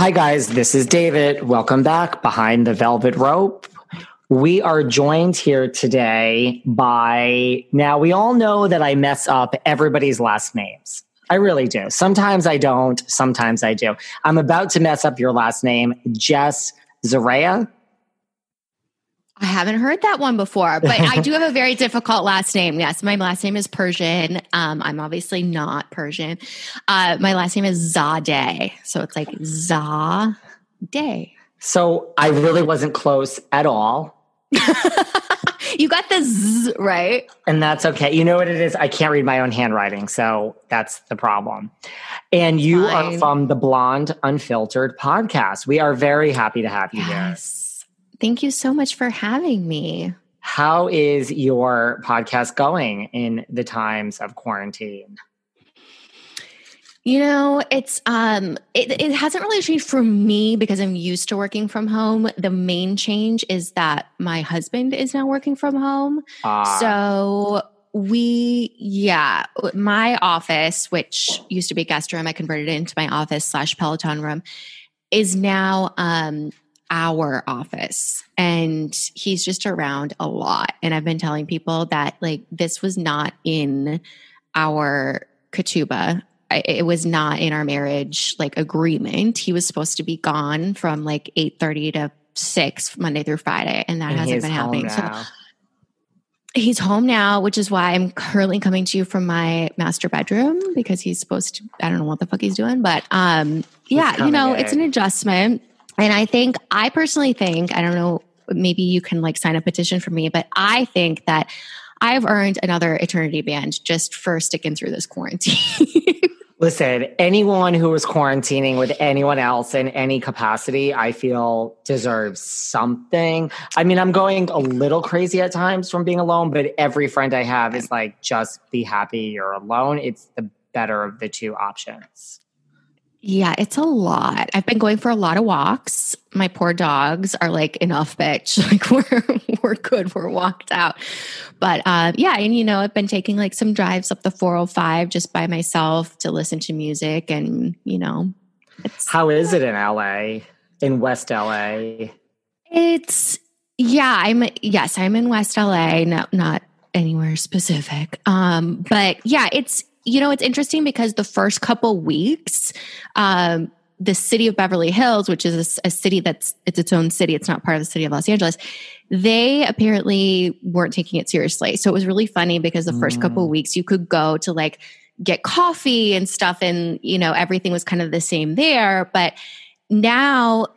Hi, guys. This is David. Welcome back behind the velvet rope. We are joined here today by now, we all know that I mess up everybody's last names. I really do. Sometimes I don't, sometimes I do. I'm about to mess up your last name, Jess Zarea. I haven't heard that one before, but I do have a very difficult last name. Yes, my last name is Persian. Um, I'm obviously not Persian. Uh, my last name is Zadeh. So it's like Zadeh. So I really wasn't close at all. you got the Z right. And that's okay. You know what it is? I can't read my own handwriting. So that's the problem. And you Fine. are from the Blonde Unfiltered podcast. We are very happy to have you yes. Thank you so much for having me. How is your podcast going in the times of quarantine? You know, it's um it, it hasn't really changed for me because I'm used to working from home. The main change is that my husband is now working from home. Uh. So we yeah, my office, which used to be a guest room, I converted it into my office slash Peloton room, is now um our office and he's just around a lot. And I've been telling people that like this was not in our ketubah. It was not in our marriage like agreement. He was supposed to be gone from like 8 30 to 6 Monday through Friday. And that and hasn't been happening. Now. So he's home now, which is why I'm currently coming to you from my master bedroom because he's supposed to, I don't know what the fuck he's doing, but um, yeah, you know, it's an adjustment. And I think, I personally think, I don't know, maybe you can like sign a petition for me, but I think that I've earned another eternity band just for sticking through this quarantine. Listen, anyone who is quarantining with anyone else in any capacity, I feel deserves something. I mean, I'm going a little crazy at times from being alone, but every friend I have is like, just be happy you're alone. It's the better of the two options. Yeah, it's a lot. I've been going for a lot of walks. My poor dogs are like enough, bitch. Like we're we're good. We're walked out. But uh, yeah, and you know, I've been taking like some drives up the 405 just by myself to listen to music, and you know, how is it in LA, in West LA? It's yeah. I'm yes, I'm in West LA. No, not anywhere specific. Um, but yeah, it's you know, it's interesting because the first couple weeks, um, the city of Beverly Hills, which is a, a, city that's it's its own city, it's not part of the city of Los Angeles. They apparently weren't taking it seriously. So it was really funny because the first mm. couple weeks you could go to like get coffee and stuff, and you know everything was kind of the same there. But now,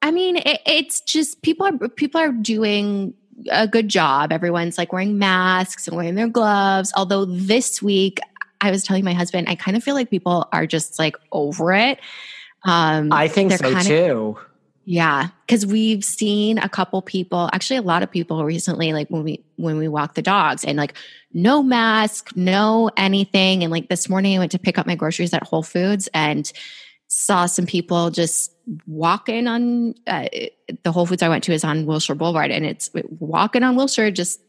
I mean, it, it's just people are people are doing a good job. Everyone's like wearing masks and wearing their gloves. Although this week I was telling my husband, I kind of feel like people are just like over it. Um, I think so kinda, too. Yeah, because we've seen a couple people, actually a lot of people recently, like when we when we walk the dogs, and like no mask, no anything. And like this morning, I went to pick up my groceries at Whole Foods and saw some people just walking on uh, the Whole Foods I went to is on Wilshire Boulevard, and it's walking on Wilshire, just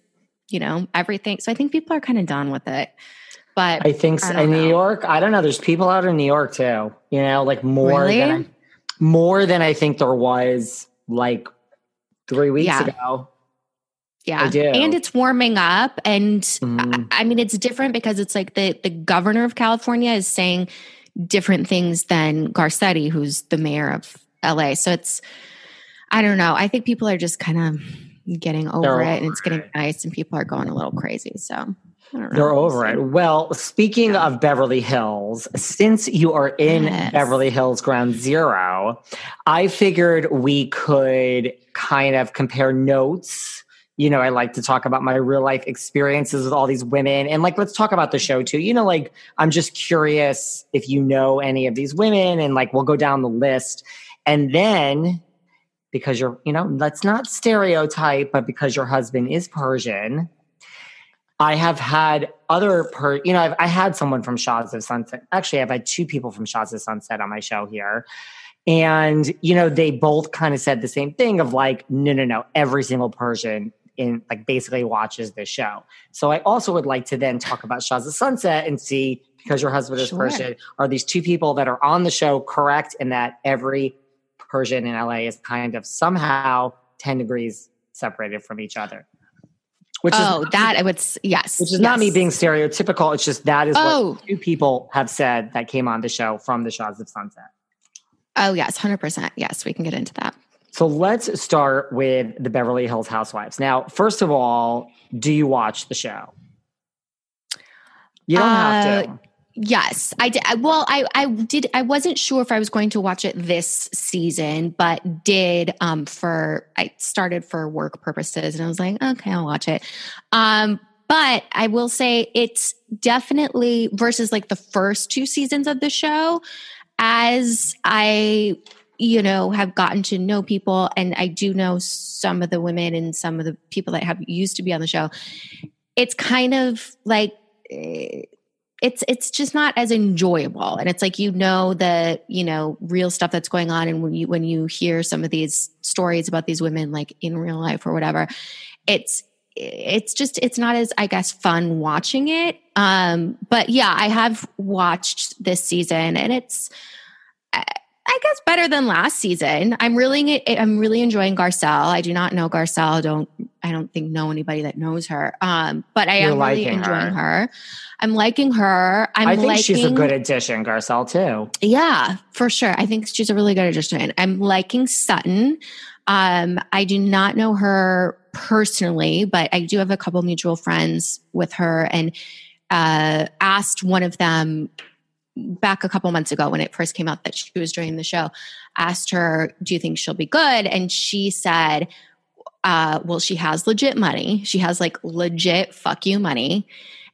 you know everything. So I think people are kind of done with it. But I think I in New York, I don't know. There's people out in New York too. You know, like more really? than I, more than I think there was like three weeks yeah. ago. Yeah. I do. And it's warming up. And mm. I, I mean, it's different because it's like the, the governor of California is saying different things than Garcetti, who's the mayor of LA. So it's, I don't know. I think people are just kind of getting over They're it and it's getting nice and people are going a little crazy. So they're over it. Well, speaking yeah. of Beverly Hills, since you are in yes. Beverly Hills Ground Zero, I figured we could kind of compare notes. You know, I like to talk about my real life experiences with all these women. And like, let's talk about the show too. You know, like, I'm just curious if you know any of these women, and like, we'll go down the list. And then, because you're, you know, let's not stereotype, but because your husband is Persian, I have had other per, you know, I've, I had someone from Shahs of Sunset. Actually, I've had two people from Shahs of Sunset on my show here. And, you know, they both kind of said the same thing of like, no, no, no, every single Persian in like basically watches this show. So I also would like to then talk about Shahs of Sunset and see, because your husband is sure. Persian, are these two people that are on the show correct in that every Persian in LA is kind of somehow 10 degrees separated from each other? Which oh, is that I would yes. Which is yes. not me being stereotypical. It's just that is oh. what two people have said that came on the show from the Shahs of Sunset. Oh yes, hundred percent. Yes, we can get into that. So let's start with the Beverly Hills Housewives. Now, first of all, do you watch the show? You don't uh, have to. Yes, I did. Well, I I did. I wasn't sure if I was going to watch it this season, but did um for I started for work purposes, and I was like, okay, I'll watch it. Um, but I will say it's definitely versus like the first two seasons of the show. As I you know have gotten to know people, and I do know some of the women and some of the people that have used to be on the show. It's kind of like. Eh, it's it's just not as enjoyable and it's like you know the you know real stuff that's going on and when you when you hear some of these stories about these women like in real life or whatever it's it's just it's not as i guess fun watching it um but yeah i have watched this season and it's I guess better than last season. I'm really I'm really enjoying Garcelle. I do not know Garcelle. Don't I don't think know anybody that knows her. Um, but I You're am really enjoying her. her. I'm liking her. I'm I think liking, she's a good addition, Garcelle too. Yeah, for sure. I think she's a really good addition. I'm liking Sutton. Um, I do not know her personally, but I do have a couple mutual friends with her and uh, asked one of them back a couple months ago when it first came out that she was joining the show, asked her, Do you think she'll be good? And she said, uh, Well, she has legit money. She has like legit fuck you money.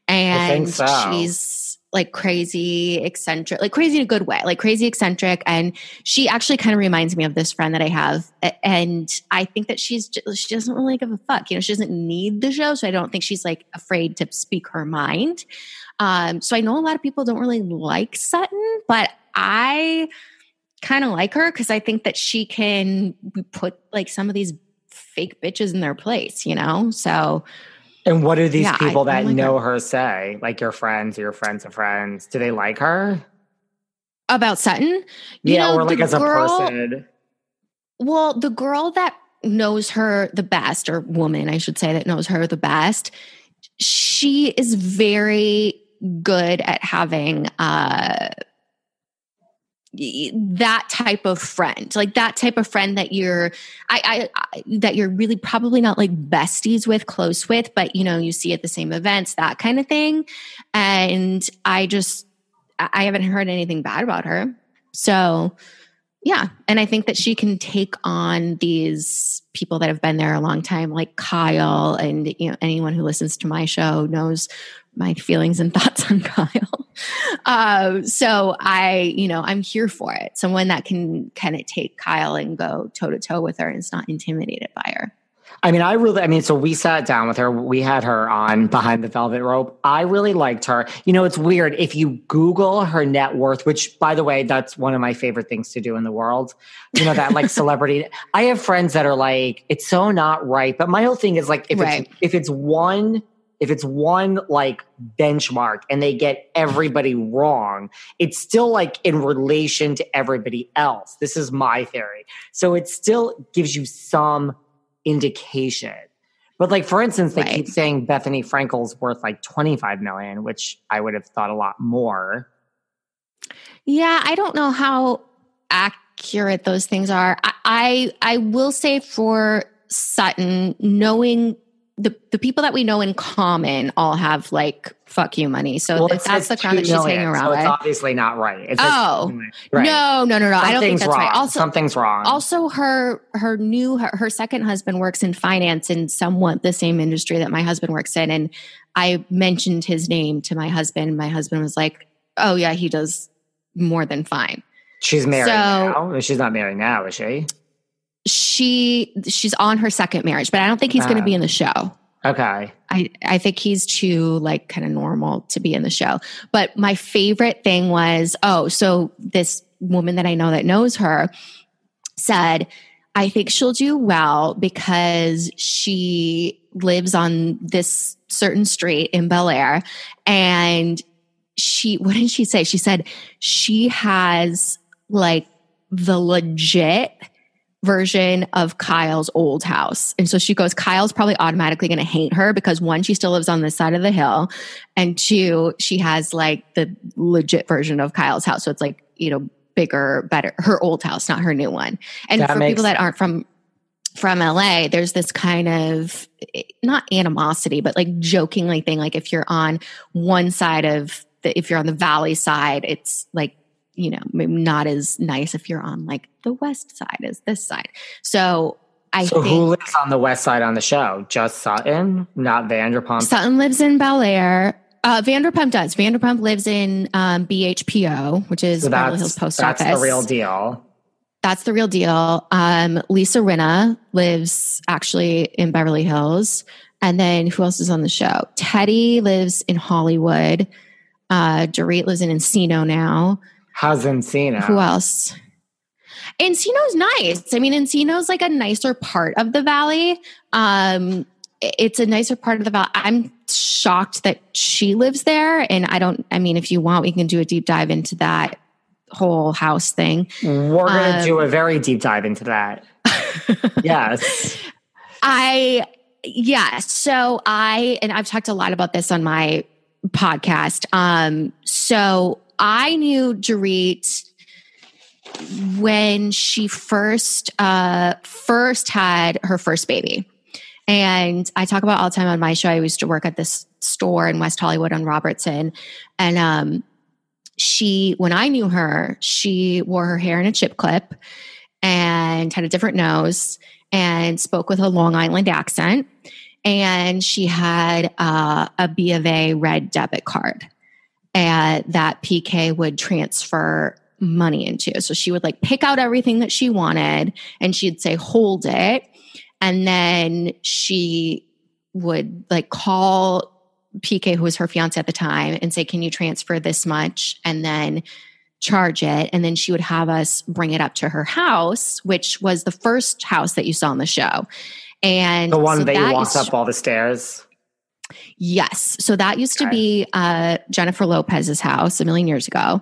And so. she's like crazy eccentric, like crazy in a good way, like crazy eccentric. And she actually kind of reminds me of this friend that I have. And I think that she's, just, she doesn't really give a fuck. You know, she doesn't need the show. So I don't think she's like afraid to speak her mind. Um, so I know a lot of people don't really like Sutton, but I kind of like her because I think that she can put like some of these fake bitches in their place, you know? So and what do these yeah, people I, that like know her. her say? Like your friends or your friends of friends? Do they like her? About Sutton? You yeah, know, or like as girl, a person. Well, the girl that knows her the best, or woman, I should say, that knows her the best, she is very good at having uh that type of friend like that type of friend that you're I, I, I that you're really probably not like besties with close with but you know you see at the same events that kind of thing. And i just i haven't heard anything bad about her. So yeah. And i think that she can take on these people that have been there a long time like kyle and you know anyone who listens to my show knows my feelings and thoughts on Kyle. Uh, so I, you know, I'm here for it. Someone that can kind of take Kyle and go toe to toe with her and is not intimidated by her. I mean, I really, I mean, so we sat down with her. We had her on behind the velvet rope. I really liked her. You know, it's weird. If you Google her net worth, which by the way, that's one of my favorite things to do in the world, you know, that like celebrity. I have friends that are like, it's so not right. But my whole thing is like, if right. it's, if it's one if it's one like benchmark and they get everybody wrong, it's still like in relation to everybody else. This is my theory. So it still gives you some indication. But like for instance, they Right. keep saying Bethenny Frankel's worth like 25 million, which I would have thought a lot more. Yeah, I don't know how accurate those things are. I I, I will say for Sutton, knowing the the people that we know in common all have like fuck you money. So Well, that's the crowd that she's hanging around so with. it's obviously not right. It says Oh. 2 million. Right. No, no, no, no. I don't think that's wrong. right. Also, something's wrong. also her her new her, her second husband works in finance in somewhat the same industry that my husband works in and i mentioned his name to my husband my husband was like oh yeah he does more than fine she's married so- now. She's not married now, is she? She she's on her second marriage but i don't think he's going to be in the show Okay. I, I think he's too like kind of normal to be in the show. But my favorite thing was, oh, so this woman that I know that knows her said, I think she'll do well because she lives on this certain street in Bel Air. And she, what did she say? She said she has like the legit version of Kyle's old house. And so she goes, Kyle's probably automatically going to hate her because one, she still lives on this side of the hill. And two, she has like the legit version of Kyle's house. So it's like, you know, bigger, better, her old house, not her new one. And That for people that aren't from, from LA, there's this kind of eh, not animosity, but like jokingly thing. Like if you're on one side of the, if you're on the valley side, it's like you know, maybe not as nice if you're on like the west side as this side. So I so who lives on the west side on the show? Just Sutton, not Vanderpump. Sutton lives in Bel Air. Uh, Vanderpump does. Vanderpump lives in um, BHPO, which is so Beverly Hills Post that's Office. the real deal. That's the real deal. Um, Lisa Rinna lives actually in Beverly Hills. And then who else is on the show? Teddi lives in Hollywood. Uh, Dorit lives in Encino now. How's Encino? Who else? Encino's nice. I mean, Encino's like a nicer part of the valley. Um, it's a nicer part of the valley. I'm shocked that she lives there. And I don't, I mean, if you want, we can do a deep dive into that whole house thing. We're gonna Um, do a very deep dive into that. yes. I, yeah. So I, and I've talked a lot about this on my podcast. Um, so I knew Dorit when she first, uh, first had her first baby. And I talk about all the time on my show. I used to work at this store in West Hollywood on Robertson. And, um, she, when I knew her, she wore her hair in a chip clip and had a different nose and spoke with a Long Island accent. And she had uh, a B of A red debit card and that PK would transfer money into. So she would like pick out everything that she wanted and she'd say, hold it. And then she would like call PK, who was her fiance at the time, and say, Can you transfer this much? And then charge it. And then she would have us bring it up to her house, which was the first house that you saw on the show. And The one so that you walked used- up all the stairs. Yes. So that used to be uh, Jennifer Lopez's house a million years ago.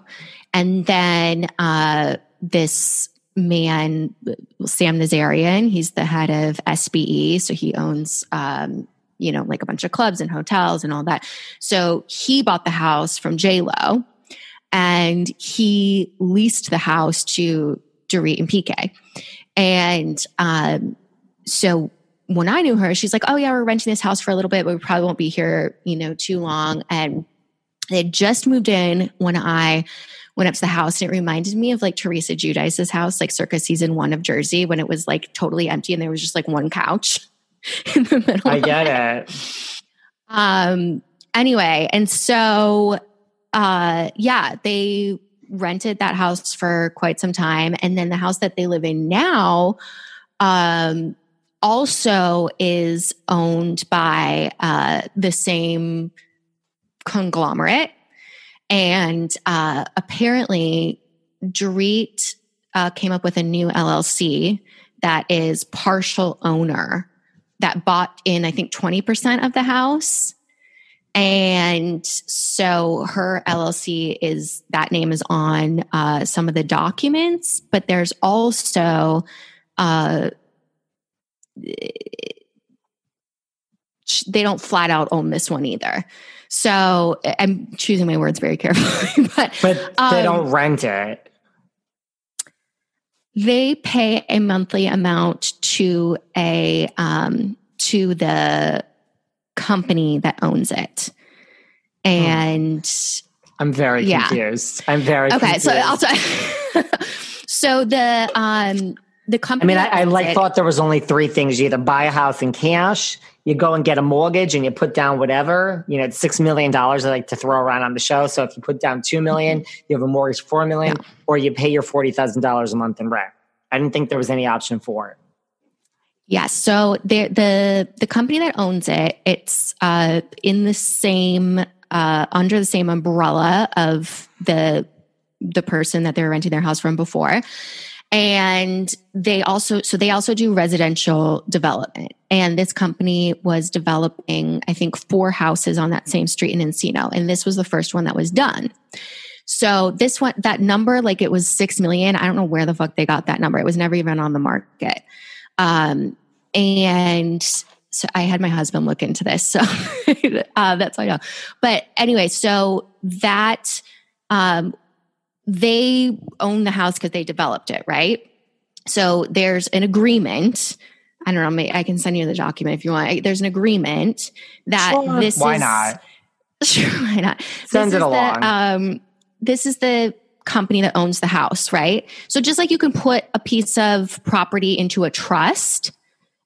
And then uh, this man, Sam Nazarian, he's the head of SBE. So he owns, um, you know, like a bunch of clubs and hotels and all that. So he bought the house from J-Lo and he leased the house to Dorit and PK. And um, so when I knew her, she's like, "Oh yeah, we're renting this house for a little bit, but we probably won't be here, you know, too long." And they had just moved in when I went up to the house, and it reminded me of like Teresa Giudice's house, like circa season one of Jersey, when it was like totally empty and there was just like one couch in the middle. I get it. it. Um. Anyway, and so, uh, yeah, they rented that house for quite some time, and then the house that they live in now, um, also is owned by uh, the same conglomerate, and uh, apparently, Dorit uh, came up with a new LLC that is partial owner that bought in, I think, 20% of the house. And so her LLC is that name is on uh, some of the documents, but there's also uh, they don't flat out own this one either. So I'm choosing my words very carefully, but but um, they don't rent it. They pay a monthly amount to a um, to the company that owns it, hmm. and I'm very yeah. confused. I'm very okay. Confused. So also, so the um the company. I mean, I, I like it, thought there was only three things: you either buy a house in cash, you go and get a mortgage, and you put down whatever. You know, it's six million dollars. I like to throw around on the show. So if you put down two million, mm-hmm. you have a mortgage four million, yeah. or you pay your forty thousand dollars a month in rent. I didn't think there was any option for it. Yes. So the the the company that owns it, it's uh, in the same uh, under the same umbrella of the the person that they're renting their house from before and they also so they also do residential development. And this company was developing i think four houses on that same street in encino. And this was the first one that was done. So this one that number like it was six million. I don't know where the fuck they got that number. It was never even on the market. Um and so I had my husband look into this. So uh, that's all I know. But anyway, so that um, they own the house because they developed it, right? So there's an agreement. I don't know. I can send you the document if you want. There's an agreement that sure. this why is, not? Sure, why not? Send this it along. The, um, this is the company that owns the house, right? So just like you can put a piece of property into a trust,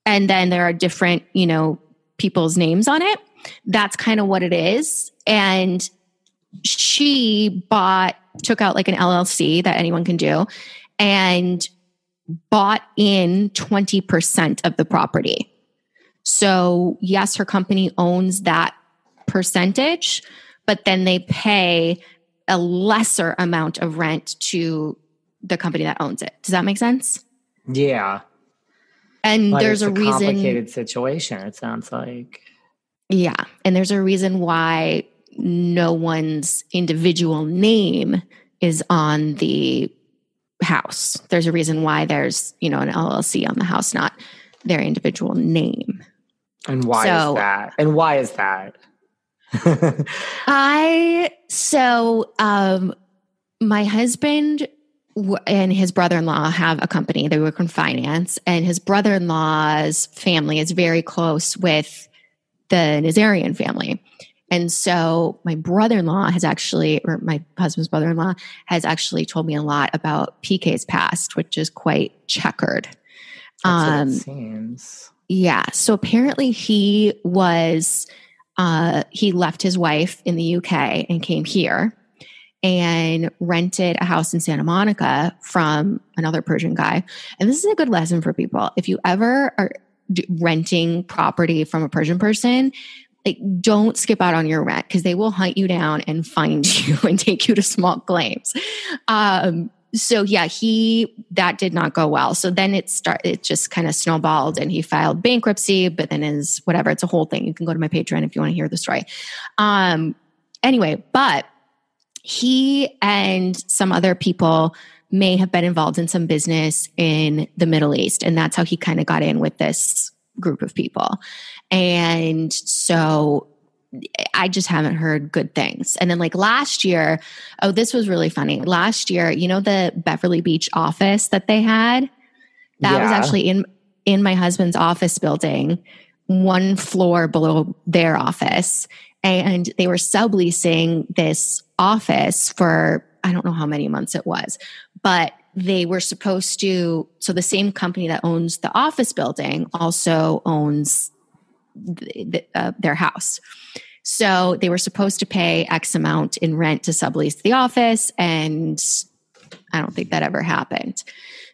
and then there are different, you know, people's names on it. That's kind of what it is. And she bought, took out like an LLC that anyone can do and bought in 20% of the property. So, yes, her company owns that percentage, but then they pay a lesser amount of rent to the company that owns it. Does that make sense? Yeah and but there's a, a reason complicated situation it sounds like yeah and there's a reason why no one's individual name is on the house. There's a reason why there's you know an llc on the house not their individual name. And why so, is that? And why is that? I so um my husband and his brother-in-law have a company. They work in finance and his brother-in-law's family is very close with the nazarian family and so my brother-in-law has actually or my husband's brother-in-law has actually told me a lot about pk's past which is quite checkered um seems yeah so apparently he was uh he left his wife in the uk and came here and rented a house in Santa Monica from another Persian guy. And this is a good lesson for people. If you ever are renting property from a Persian person, like don't skip out on your rent because they will hunt you down and find you and take you to small claims. Um, so yeah, he that did not go well. So then it start it just kind of snowballed and he filed bankruptcy, but then is whatever, it's a whole thing. You can go to my Patreon if you want to hear the story. Um anyway, but he and some other people may have been involved in some business in the Middle East. And that's how he kind of got in with this group of people. And so I just haven't heard good things. And then, like last year, oh, this was really funny. Last year, you know, the Beverly Beach office that they had, that yeah. was actually in in my husband's office building, one floor below their office and they were subleasing this office for I don't know how many months it was, but they were supposed to. So the same company that owns the office building also owns the, the, uh, their house. So they were supposed to pay X amount in rent to sublease the office, and I don't think that ever happened.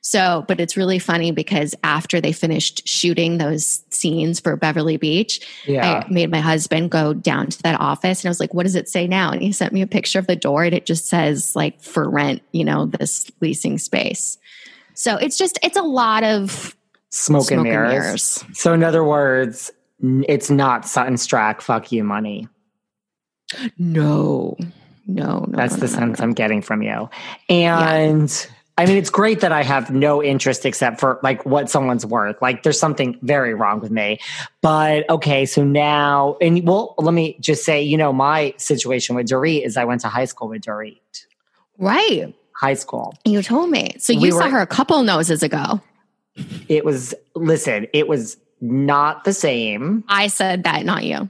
So, but it's really funny because after they finished shooting those scenes for Beverly Beach, yeah. I made my husband go down to that office and I was like, what does it say now? And he sent me a picture of the door and it just says like for rent, you know, this leasing space. So it's just, it's a lot of smoke, smoke and, mirrors. and mirrors. So, in other words, it's not Sutton Stracke, fuck you money. No, no, no. That's no, the no, sense I'm getting from you. And I mean, it's great that I have no interest except for like what someone's worth. Like, there's something very wrong with me. But okay, so now, and well, let me just say, you know, my situation with Dorit is I went to high school with Dorit. Right. High school. You told me. So you We saw were- her a couple noses ago. It was, listen, it was not the same. I said that, not you.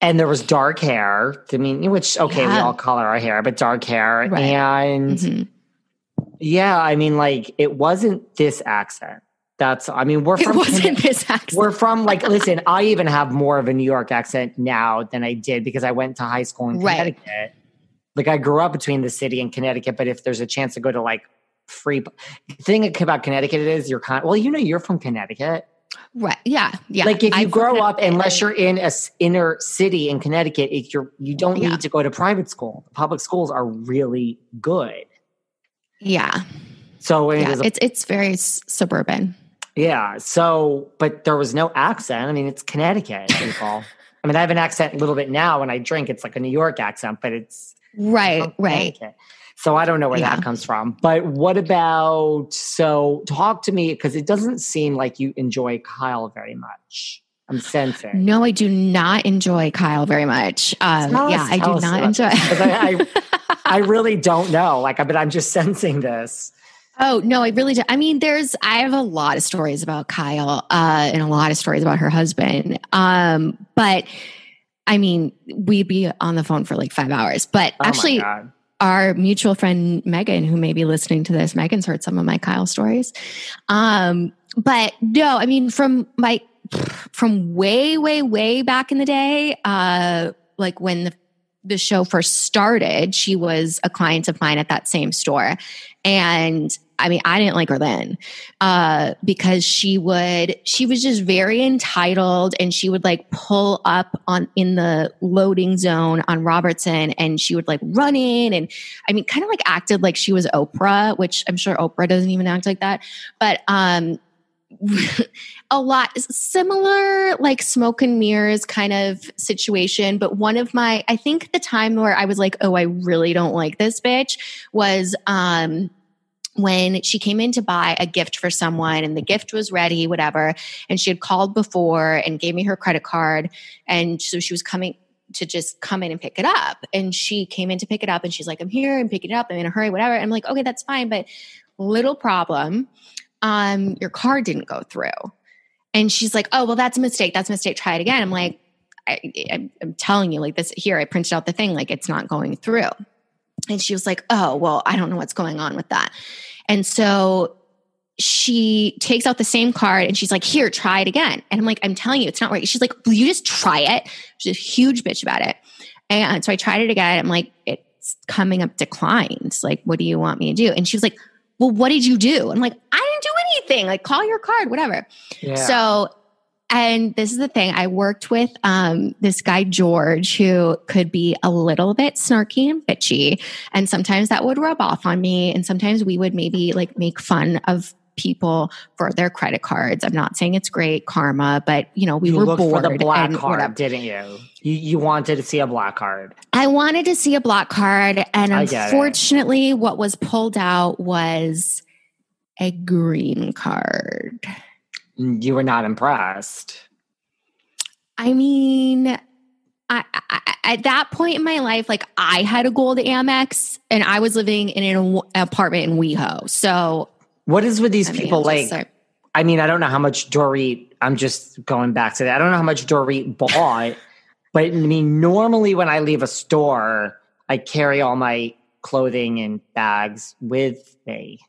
And there was dark hair. I mean, which, okay, we all color our hair, but dark hair. Right. And Mhm. yeah, I mean, like, it wasn't this accent. That's, I mean, we're It from wasn't this accent. We're from like, listen, I even have more of a New York accent now than I did because I went to high school in Right. Connecticut. Like I grew up between the city and Connecticut, but if there's a chance to go to like free thing about Connecticut is you're kind well, you know, you're from Connecticut. Right. Yeah. Yeah. like if you I've grow up, it. unless you're in a inner city in Connecticut, if you're you don't Yeah. need to go to private school. Public schools are really good. Yeah. So I mean, Yeah. a- It's it's very s- suburban. Yeah. So, but there was no accent. I mean, it's Connecticut, people. I mean, I have an accent a little bit now when I drink. It's like a New York accent, but it's Right. Right. So I don't know where Yeah. that comes from. But what about, so talk to me, because it doesn't seem like you enjoy Kyle very much. I'm sensing. No, I do not enjoy Kyle very much. Um, Tell yeah, I do not enjoy. I, I, I really don't know. Like, but I'm just sensing this. Oh no, I really do. I mean, there's I have a lot of stories about Kyle uh, and a lot of stories about her husband. Um, but I mean, we'd be on the phone for like five hours. But Oh my actually, God. Our mutual friend Megan, who may be listening to this, Megan's heard some of my Kyle stories. Um, but no, I mean, from my from way, way, way back in the day, uh, like when the the show first started, she was a client of mine at that same store. And I mean, I didn't like her then uh, because she would, she was just very entitled and she would like pull up on in the loading zone on Robertson and she would like run in and I mean, kind of like acted like she was Oprah, which I'm sure Oprah doesn't even act like that. But, um, a lot similar like smoke and mirrors kind of situation but one of my i think the time where i was like oh i really don't like this bitch was um when she came in to buy a gift for someone and the gift was ready whatever and she had called before and gave me her credit card and so she was coming to just come in and pick it up and she came in to pick it up and she's like i'm here and picking it up i'm in a hurry whatever and i'm like okay that's fine but little problem um your card didn't go through and she's like, "Oh, well, that's a mistake. That's a mistake. Try it again." I'm like, I, "I'm telling you, like this here. I printed out the thing. Like it's not going through." And she was like, "Oh, well, I don't know what's going on with that." And so she takes out the same card and she's like, "Here, try it again." And I'm like, "I'm telling you, it's not working." She's like, "Will you just try it?" She's a huge bitch about it. And so I tried it again. I'm like, "It's coming up declined. Like, what do you want me to do?" And she was like, "Well, what did you do?" I'm like, "I didn't do anything. Like, call your card, whatever." Yeah. So, and this is the thing I worked with um, this guy, George, who could be a little bit snarky and bitchy. And sometimes that would rub off on me. And sometimes we would maybe like make fun of people for their credit cards. I'm not saying it's great karma, but you know, we you were bored for the black and card, whatever. didn't you? you? You wanted to see a black card. I wanted to see a black card. And I get it. unfortunately, what was pulled out was a green card. You were not impressed. I mean, I, I, at that point in my life, like I had a gold Amex and I was living in an apartment in WeHo. So, What is with these I people I'm like? like, I mean, I don't know how much Dorit. I'm just going back to that. I don't know how much Dorit bought, but I mean, normally when I leave a store, I carry all my clothing and bags with me.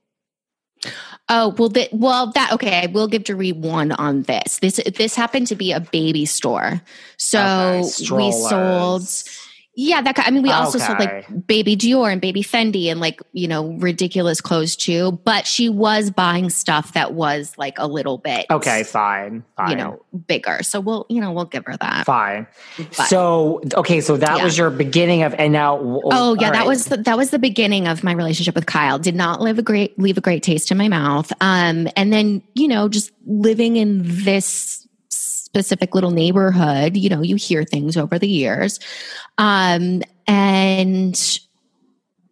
Oh well, that well that okay. I will give Dorit one on this. This this happened to be a baby store, so Okay, we sold. Yeah, that. I mean, we also sold like baby Dior and baby Fendi and like you know ridiculous clothes too. But she was buying stuff that was like a little bit Okay, fine, fine. you know bigger. So we'll you know we'll give her that. fine. But- So okay, so that Yeah. was your beginning of, and now. Oh yeah, that right. was the, that was the beginning of my relationship with Kyle. Did not leave a great leave a great taste in my mouth. Um, and then you know just living in this specific little neighborhood, you know, you hear things over the years, um, and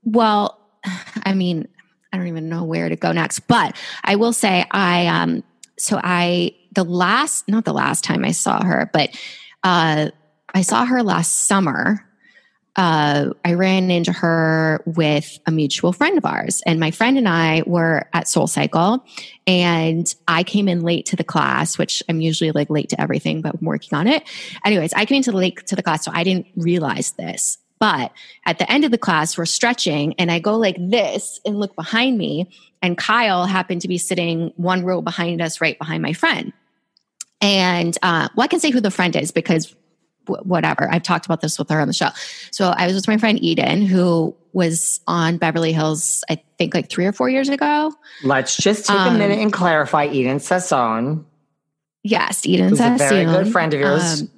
well, I mean, I don't even know where to go next. But I will say, I um, so I the last not the last time I saw her, but uh, I saw her last summer. Uh, I ran into her with a mutual friend of ours, and my friend and I were at Soul Cycle, and I came in late to the class, which I'm usually like late to everything, but I'm working on it. Anyways, I came into late to the class, so I didn't realize this. But at the end of the class, we're stretching, and I go like this and look behind me, and Kyle happened to be sitting one row behind us, right behind my friend. And uh, well, I can say who the friend is because whatever. I've talked about this with her on the show. So I was with my friend Eden, who was on Beverly Hills, I think like three or four years ago. Let's just take um, a minute and clarify Eden Sassoon. Yes, Eden Who's Sassoon. a very good friend of yours, um,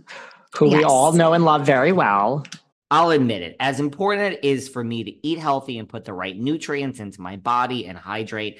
who yes. we all know and love very well. I'll admit it. As important it is for me to eat healthy and put the right nutrients into my body and hydrate,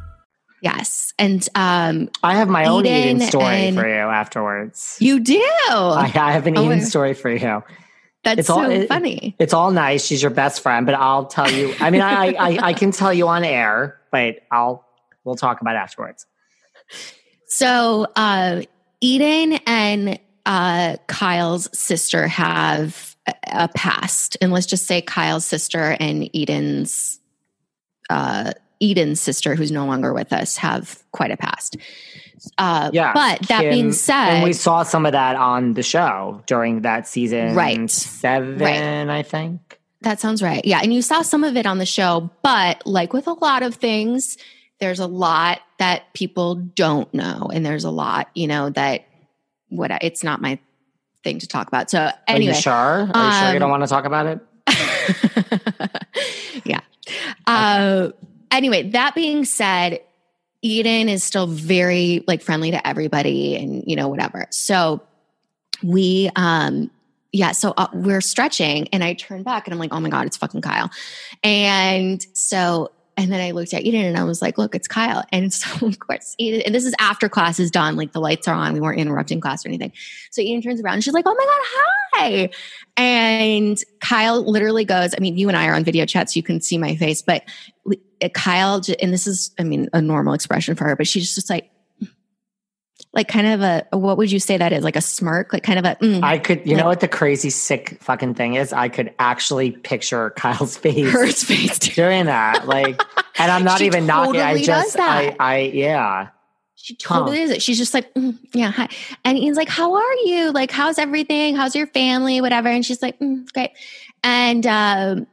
Yes. And um, I have my own Eden, Eden story for you afterwards. You do? I, I have an oh, Eden story for you. That's it's so all, it, funny. It's all nice. She's your best friend, but I'll tell you. I mean, I, I, I can tell you on air, but I'll we'll talk about afterwards. So, uh, Eden and uh, Kyle's sister have a, a past, and let's just say Kyle's sister and Eden's uh, Eden's sister, who's no longer with us, have quite a past. Uh, yeah, but that Kim, being said, and we saw some of that on the show during that season, right? Seven, right. I think. That sounds right. Yeah, and you saw some of it on the show, but like with a lot of things, there's a lot that people don't know, and there's a lot, you know, that what it's not my thing to talk about. So anyway, Are you sure? Are you um, sure you don't um, want to talk about it? yeah. Uh, anyway, that being said, Eden is still very like friendly to everybody and you know whatever. So we um yeah, so uh, we're stretching and I turn back and I'm like, "Oh my god, it's fucking Kyle." And so and then I looked at Eden and I was like, look, it's Kyle. And so, of course, Eden, and this is after class is done, like the lights are on. We weren't interrupting class or anything. So Eden turns around and she's like, oh my God, hi. And Kyle literally goes, I mean, you and I are on video chat, so you can see my face, but Kyle, and this is, I mean, a normal expression for her, but she's just like, like kind of a what would you say that is? Like a smirk? Like kind of a mm, i could you like, know what the crazy sick fucking thing is? I could actually picture kyle's face her face doing that like and i'm not even totally knocking i just i i yeah. She totally huh. is it. She's just like mm, yeah hi. and he's like how are you? Like how's everything? How's your family? Whatever. And she's like mm, great. And um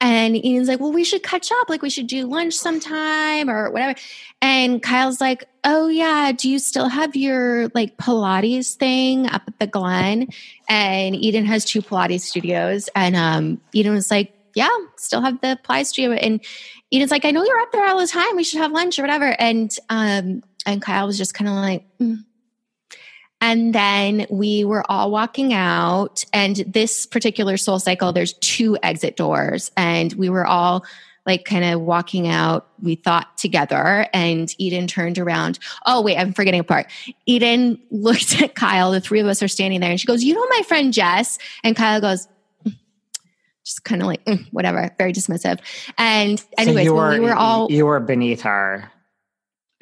and Eden's like, well, we should catch up. Like, we should do lunch sometime or whatever. And Kyle's like, oh, yeah, do you still have your like Pilates thing up at the Glen? And Eden has two Pilates studios. And um, Eden was like, yeah, still have the Pilates studio. And Eden's like, I know you're up there all the time. We should have lunch or whatever. And um, and Kyle was just kind of like, mm. And then we were all walking out, and this particular soul cycle, there's two exit doors, and we were all like kind of walking out, we thought together, and Eden turned around. Oh, wait, I'm forgetting a part. Eden looked at Kyle, the three of us are standing there, and she goes, You know, my friend Jess? And Kyle goes, mm. just kind of like mm, whatever, very dismissive. And anyways, so you were, we were all you were beneath her.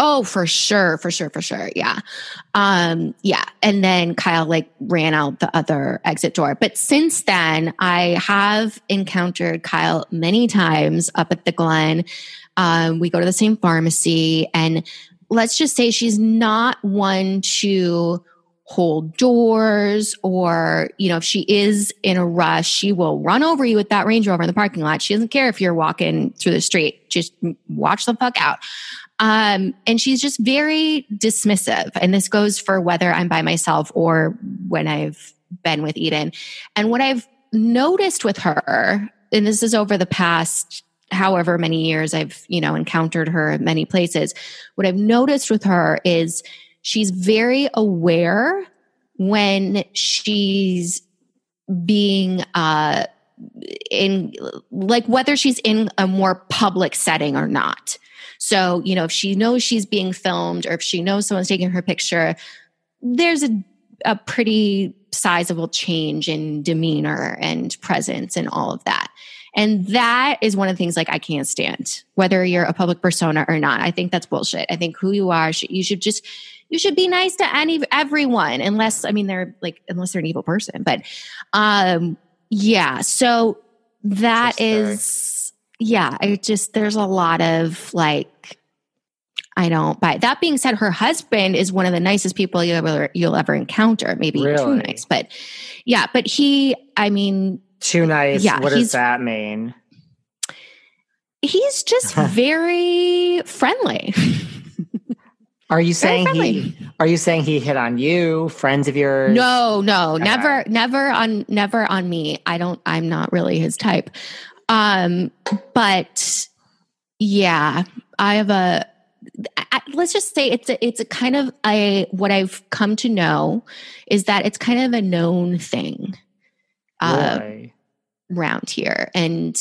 Oh, for sure, for sure, for sure. Yeah. Um, yeah. And then Kyle like ran out the other exit door. But since then, I have encountered Kyle many times up at the Glen. Um, we go to the same pharmacy and let's just say she's not one to hold doors or you know if she is in a rush she will run over you with that range rover in the parking lot she doesn't care if you're walking through the street just watch the fuck out um, and she's just very dismissive. And this goes for whether I'm by myself or when I've been with Eden. And what I've noticed with her, and this is over the past however many years I've, you know, encountered her at many places, what I've noticed with her is she's very aware when she's being uh in like whether she's in a more public setting or not so, you know, if she knows she's being filmed or if she knows someone's taking her picture, there's a, a pretty sizable change in demeanor and presence and all of that. And that is one of the things like I can't stand, whether you're a public persona or not. I think that's bullshit. I think who you are, you should just, you should be nice to any everyone, unless I mean they're like unless they're an evil person. But um, yeah, so that is yeah, I just there's a lot of like I don't buy. That being said, her husband is one of the nicest people you ever you'll ever encounter. Maybe really? too nice, but yeah. But he, I mean, too nice. Yeah, what does that mean? He's just very friendly. Are you saying he? Are you saying he hit on you, friends of yours? No, no, okay. never, never on, never on me. I don't. I'm not really his type. Um, but yeah, I have a. I, let's just say it's a, it's a kind of a what I've come to know is that it's kind of a known thing uh, around here, and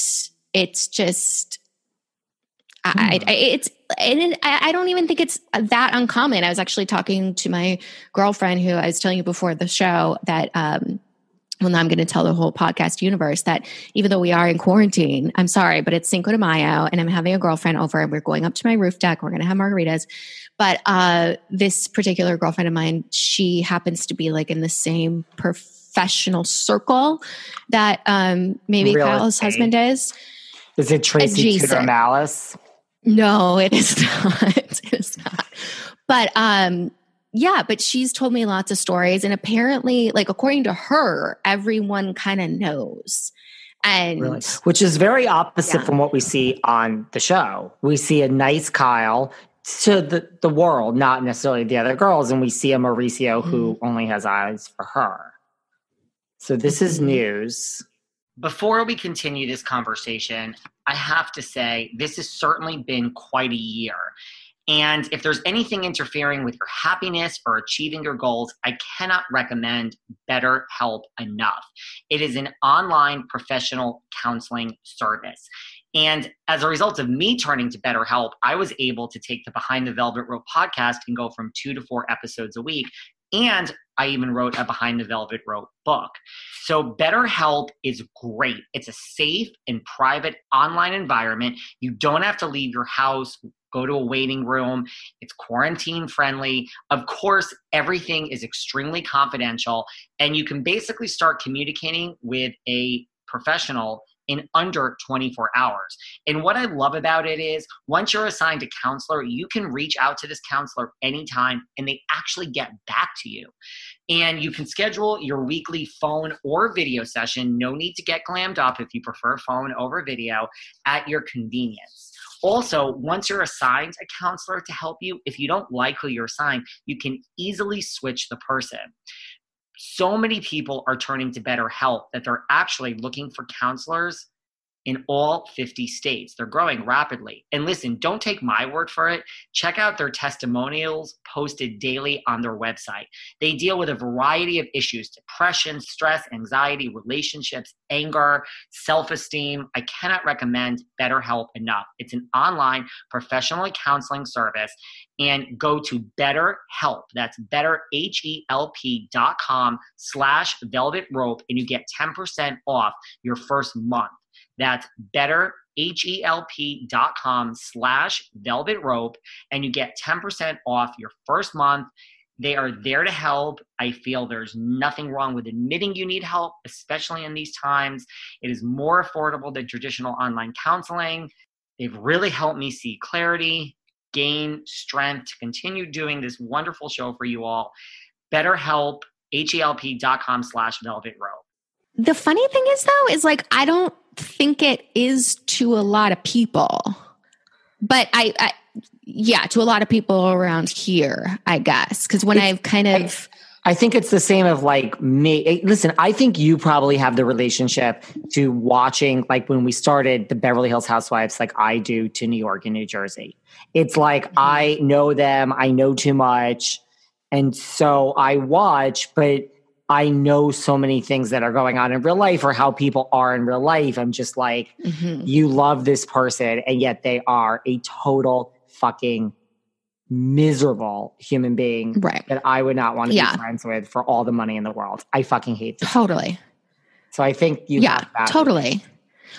it's just I, I, it's and I don't even think it's that uncommon. I was actually talking to my girlfriend who I was telling you before the show that um, well, now I'm going to tell the whole podcast universe that even though we are in quarantine, I'm sorry, but it's Cinco de Mayo and I'm having a girlfriend over and we're going up to my roof deck. We're going to have margaritas. But uh, this particular girlfriend of mine, she happens to be like in the same professional circle that um, maybe Real Kyle's estate. husband is. Is it Tracy Tutor Maltas? No, it is not. it is not. But um, yeah, but she's told me lots of stories. And apparently, like, according to her, everyone kind of knows. And really? which is very opposite yeah. from what we see on the show. We see a nice Kyle to the, the world, not necessarily the other girls. And we see a Mauricio mm-hmm. who only has eyes for her. So this is mm-hmm. news. Before we continue this conversation, I have to say this has certainly been quite a year. And if there's anything interfering with your happiness or achieving your goals, I cannot recommend BetterHelp enough. It is an online professional counseling service. And as a result of me turning to BetterHelp, I was able to take the Behind the Velvet Rope podcast and go from two to four episodes a week. And I even wrote a Behind the Velvet Rope book. So, BetterHelp is great. It's a safe and private online environment. You don't have to leave your house go to a waiting room. It's quarantine friendly. Of course, everything is extremely confidential, and you can basically start communicating with a professional in under 24 hours. And what I love about it is once you're assigned a counselor, you can reach out to this counselor anytime and they actually get back to you. And you can schedule your weekly phone or video session. No need to get glammed up if you prefer phone over video at your convenience. Also, once you're assigned a counselor to help you, if you don't like who you're assigned, you can easily switch the person. So many people are turning to BetterHelp that they're actually looking for counselors in all 50 states. They're growing rapidly. And listen, don't take my word for it. Check out their testimonials posted daily on their website. They deal with a variety of issues depression, stress, anxiety, relationships, anger, self esteem. I cannot recommend BetterHelp enough. It's an online professional counseling service. And go to BetterHelp. That's betterhelp.com slash velvet rope, and you get 10% off your first month. That's better com slash velvet rope and you get 10% off your first month. They are there to help. I feel there's nothing wrong with admitting you need help especially in these times. It is more affordable than traditional online counseling. They've really helped me see clarity gain strength to continue doing this wonderful show for you all. Betterhelp help.com slash velvet rope the funny thing is though is like i don't think it is to a lot of people. But I, I yeah, to a lot of people around here, I guess. Because when I've kind of. I, I think it's the same of like me. Eh, listen, I think you probably have the relationship to watching, like when we started the Beverly Hills Housewives, like I do to New York and New Jersey. It's like mm-hmm. I know them, I know too much. And so I watch, but I know so many things that are going on in real life or how people are in real life. I'm just like, mm-hmm. you love this person, and yet they are a total fucking miserable human being right. that I would not want to yeah. be friends with for all the money in the world. I fucking hate this. Totally. So I think you Yeah, totally.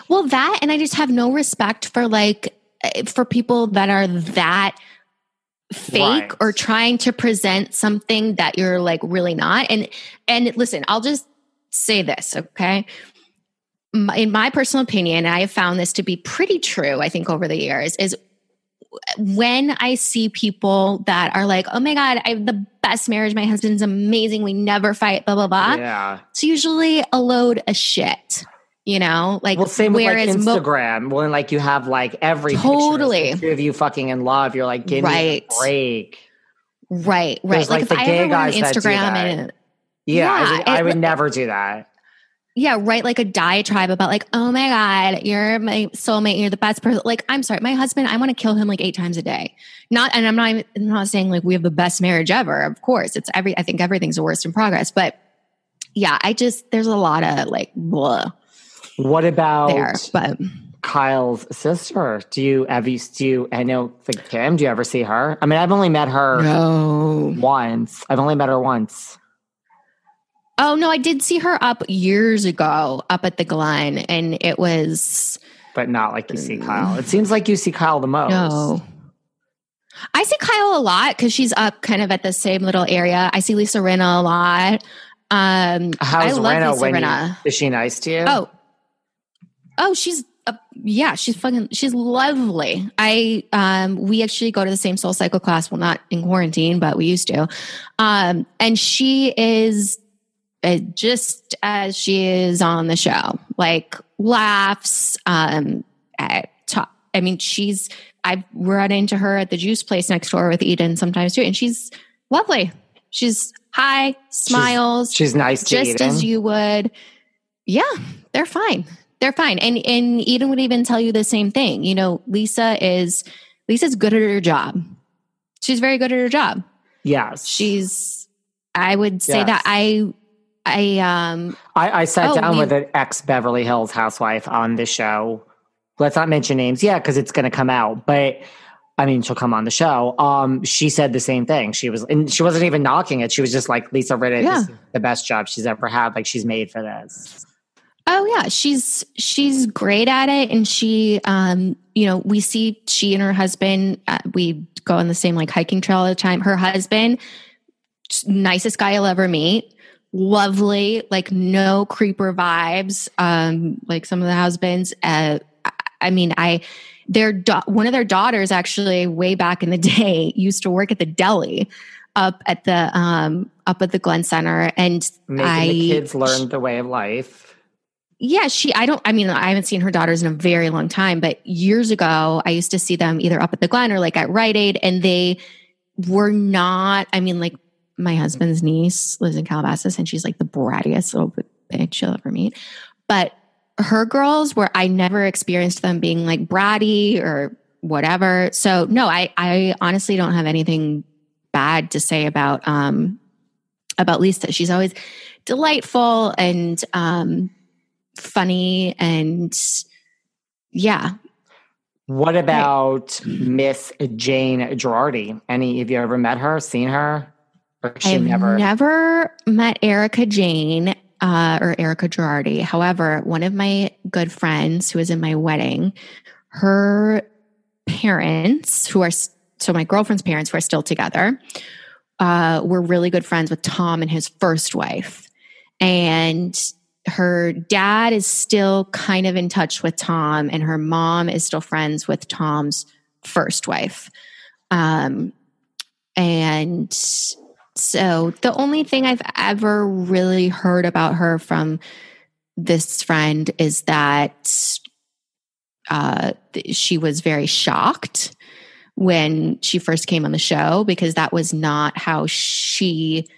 Well, that and I just have no respect for like eh, for people that are that fake right. or trying to present something that you're like really not. And and listen i'll just say this okay? In my personal opinion i have found this to be pretty true i think over the years is when i see people that are like oh my god i have the best marriage. My husband's amazing. We never fight blah blah blah yeah. it's usually a load of shit you know like well same with like instagram mo- when like you have like every totally two of you fucking in love you're like give right. me a break right right like, like, if i ever went on instagram and yeah, yeah I would, I would never do that yeah, write Like a diatribe about like, oh my God, you're my soulmate, you're the best person. Like, I'm sorry, my husband, I want to kill him like eight times a day. Not, and I'm not, I'm not saying like we have the best marriage ever. Of course, it's every. I think everything's a worst in progress, but yeah, I just there's a lot of like, blah. What about there, but Kyle's sister? Do you have you do you I know the Kim, do you ever see her? I mean, I've only met her no. once. I've only met her once. Oh no, I did see her up years ago up at the Glen and it was But not like you see Kyle. It seems like you see Kyle the most. No. I see Kyle a lot because she's up kind of at the same little area. I see Lisa Rinna a lot. Um, How's I love Rinna Lisa Rinna. You, is she nice to you? Oh, Oh, she's uh, yeah, she's fucking she's lovely. I um we actually go to the same soul cycle class, well not in quarantine, but we used to. Um and she is uh, just as she is on the show. Like laughs um at top I mean, she's I've run into her at the juice place next door with Eden sometimes too, and she's lovely. She's hi, smiles. She's, she's nice, just Eden. as you would. Yeah, they're fine they're fine. And and Eden would even tell you the same thing. You know, Lisa is Lisa's good at her job. She's very good at her job. Yes. She's I would say yes. that I I um I, I sat oh, down we, with an ex Beverly Hills housewife on the show. Let's not mention names, yeah, because it's gonna come out. But I mean, she'll come on the show. Um, she said the same thing. She was, and she wasn't even knocking it. She was just like, Lisa Rinna yeah. is the best job she's ever had. Like, she's made for this. Oh yeah, she's she's great at it, and she, um, you know, we see she and her husband. Uh, we go on the same like hiking trail all the time. Her husband, nicest guy you'll ever meet, lovely, like no creeper vibes. Um, like some of the husbands. Uh, I mean, I their one of their daughters actually way back in the day used to work at the deli up at the um up at the Glen Center, and making I, the kids learn the way of life yeah, she, I don't, I mean, I haven't seen her daughters in a very long time, but years ago, I used to see them either up at the Glen or like at Rite Aid, and they were not, I mean, like my husband's niece lives in Calabasas and she's like the brattiest little bitch you'll ever meet. But her girls where I never experienced them being like bratty or whatever. So no, I I honestly don't have anything bad to say about um about Lisa. She's always delightful and um funny and yeah. What about Miss Jayne Girardi? Any have you ever met her, seen her? Or she I've never never met Erika Jayne uh, or Erika Girardi. However, one of my good friends who was in my wedding, her parents, who are so my girlfriend's parents, who are still together, uh, were really good friends with Tom and his first wife. And her dad is still kind of in touch with Tom, and her mom is still friends with Tom's first wife. Um, and so the only thing I've ever really heard about her from this friend is that uh, she was very shocked when she first came on the show because that was not how she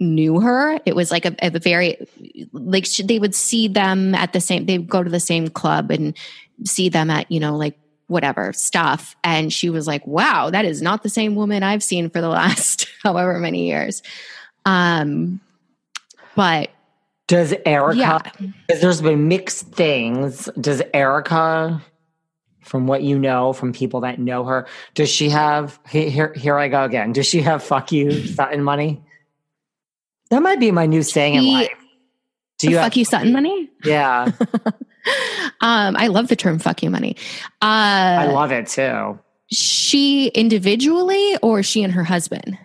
knew her. It was like a, a very like she, they would see them at the same. They would go to the same club and see them at you know like whatever stuff. And she was like, wow, that is not the same woman I've seen for the last however many years. Um, but does Erika? yeah. there's been mixed things. Does Erika? from what you know from people that know her, does she have, here, here I go again. Does she have fuck you Sutton money? That might be my new saying in life. Do you fuck you Sutton money? Yeah. um, I love the term "fuck you money." Uh, I love it too. She individually, or she and her husband?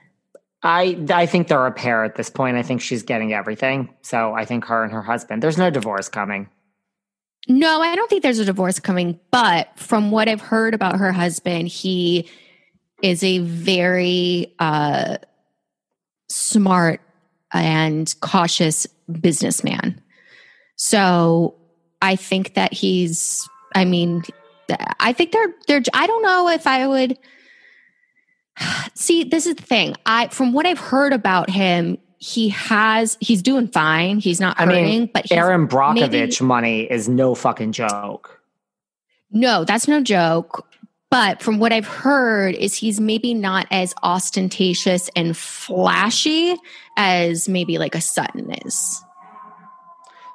I I think they're a pair at this point. I think she's getting everything. So I think her and her husband. There's no divorce coming. No, I don't think there's a divorce coming. But from what I've heard about her husband, he is a very uh, smart and cautious businessman. So I think that he's, I mean, I think they're, they're, I don't know if I would see, this is the thing. I, from what I've heard about him, he has, he's doing fine. He's not hurting, I mean, but Erin Brockovich maybe, money is no fucking joke. No, that's no joke. But from what I've heard is he's maybe not as ostentatious and flashy as maybe like a Sutton is.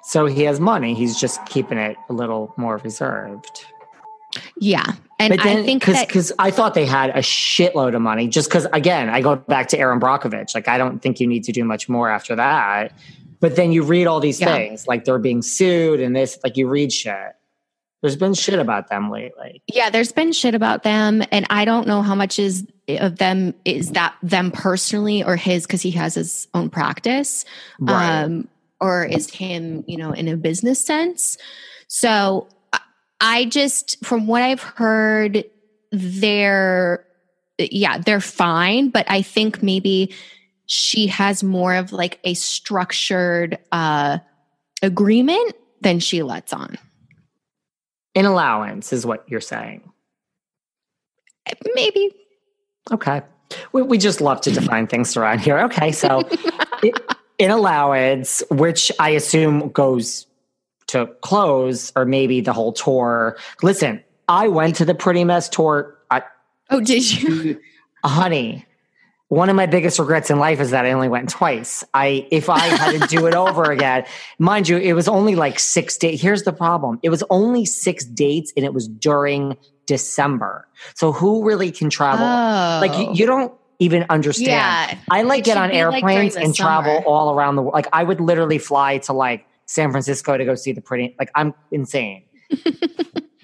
So he has money. He's just keeping it a little more reserved. Yeah. And then, I think because I thought they had a shitload of money just because, again, I go back to Erin Brockovich. Like, I don't think you need to do much more after that. But then you read all these yeah. things like they're being sued and this, like, you read shit. There's been shit about them lately. Yeah, there's been shit about them. And I don't know how much is of them is that them personally or his because he has his own practice. Right. Um, or is him, you know, in a business sense. So I just, from what I've heard, they're, yeah, they're fine. But I think maybe she has more of like a structured uh, agreement than she lets on. An allowance is what you're saying. Maybe. Okay. We, we just love to define things around here. Okay. So. it, in allowance, which I assume goes to close or maybe the whole tour. Listen, I went to the Pretty Mess tour. I, oh, did you? Honey, one of my biggest regrets in life is that I only went twice. I if I had to do it over again, mind you, it was only like six days. Here's the problem: it was only six dates, and it was during December. So who really can travel? Oh. Like you, you don't even understand. Yeah, I like get on airplanes like and summer. travel all around the world. Like I would literally fly to like San Francisco to go see the pretty. Like I'm insane.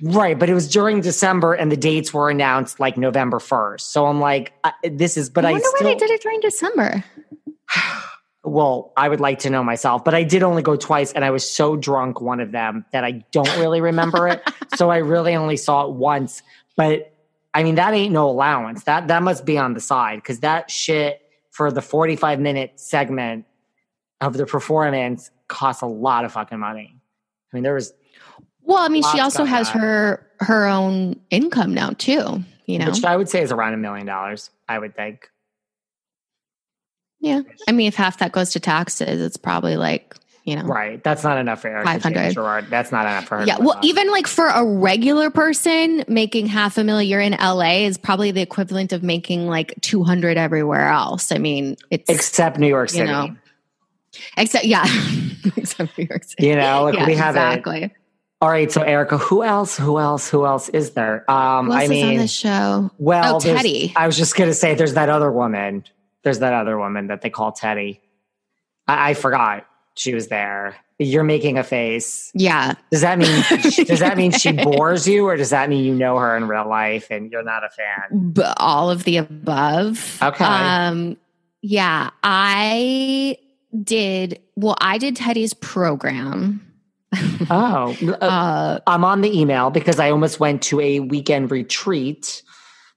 right, but it was during December and the dates were announced like November first. So I'm like, uh, this is. But I, wonder I still, why they did it during December. well, I would like to know myself, but I did only go twice, and I was so drunk one of them that I don't really remember it. so I really only saw it once. But I mean, that ain't no allowance. That that must be on the side because that shit for the 45 minute segment of the performance costs a lot of fucking money. I mean, there was. Well, I mean, she also has that. her her own income now too. You know, which I would say is around a million dollars. I would think. Yeah, I mean, if half that goes to taxes, it's probably like you know. Right. That's not enough for Erika 500. Gerard. That's not enough for her. Yeah, well, even like for a regular person, making half a million year in LA is probably the equivalent of making like 200 everywhere else. I mean, it's except New York you City. know, except yeah, except New York City. You know, like yeah, we have it. All right, so Erika, who else? Who else? Who else is there? Um, Who else I is on mean, this show? well, Oh, Teddi. I was just gonna say, there's that other woman. There's that other woman that they call Teddi. I, I forgot she was there. You're making a face. Yeah, Does that mean does that mean she bores you, or does that mean you know her in real life and you're not a fan? b- all of the above. Okay. Um, yeah, I did. Well, I did Teddi's program. Oh, uh, Uh, I'm on the email because I almost went to a weekend retreat.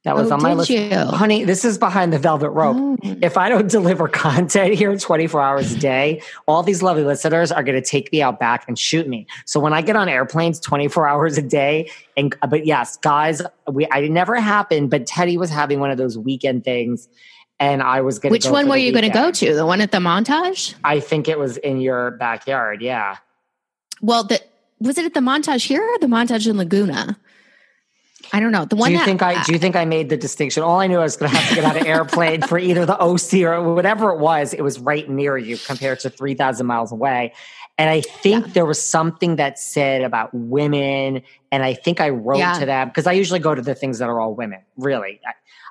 That was Oh, on my list. you? Honey, this is behind the velvet rope. oh. If I don't deliver content here 24 hours a day, all these lovely listeners are going to take me out back and shoot me. So when I get on airplanes 24 hours a day, and but yes, guys, we I it never happened, but Teddi was having one of those weekend things, and I was going. Which one were you going to go to? The one at the montage? I think it was in your backyard. Yeah. Well, the was it at the montage here or the montage in Laguna? I don't know. The one do you that think I do you think I made the distinction? All I knew I was going to have to get out of airplane for either the OC or whatever it was. It was right near you compared to three thousand miles away. And I think there was something that said about women, and I think I wrote Yeah. to them because I usually go to the things that are all women. Really,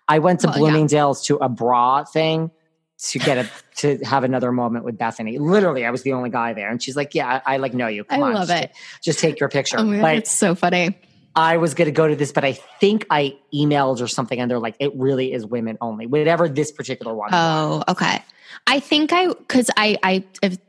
I, I went to Well, yeah. Bloomingdale's to a bra thing to get a to have another moment with Bethenny. Literally, I was the only guy there, and she's like, "Yeah, I, I like know you. Come I on, love just, it. just take your picture." Oh my God, But it's so funny. I was going to go to this, but I think I emailed or something, and they're like, "It really is women only." Whatever this particular one. was. Oh, okay. I think I because I, I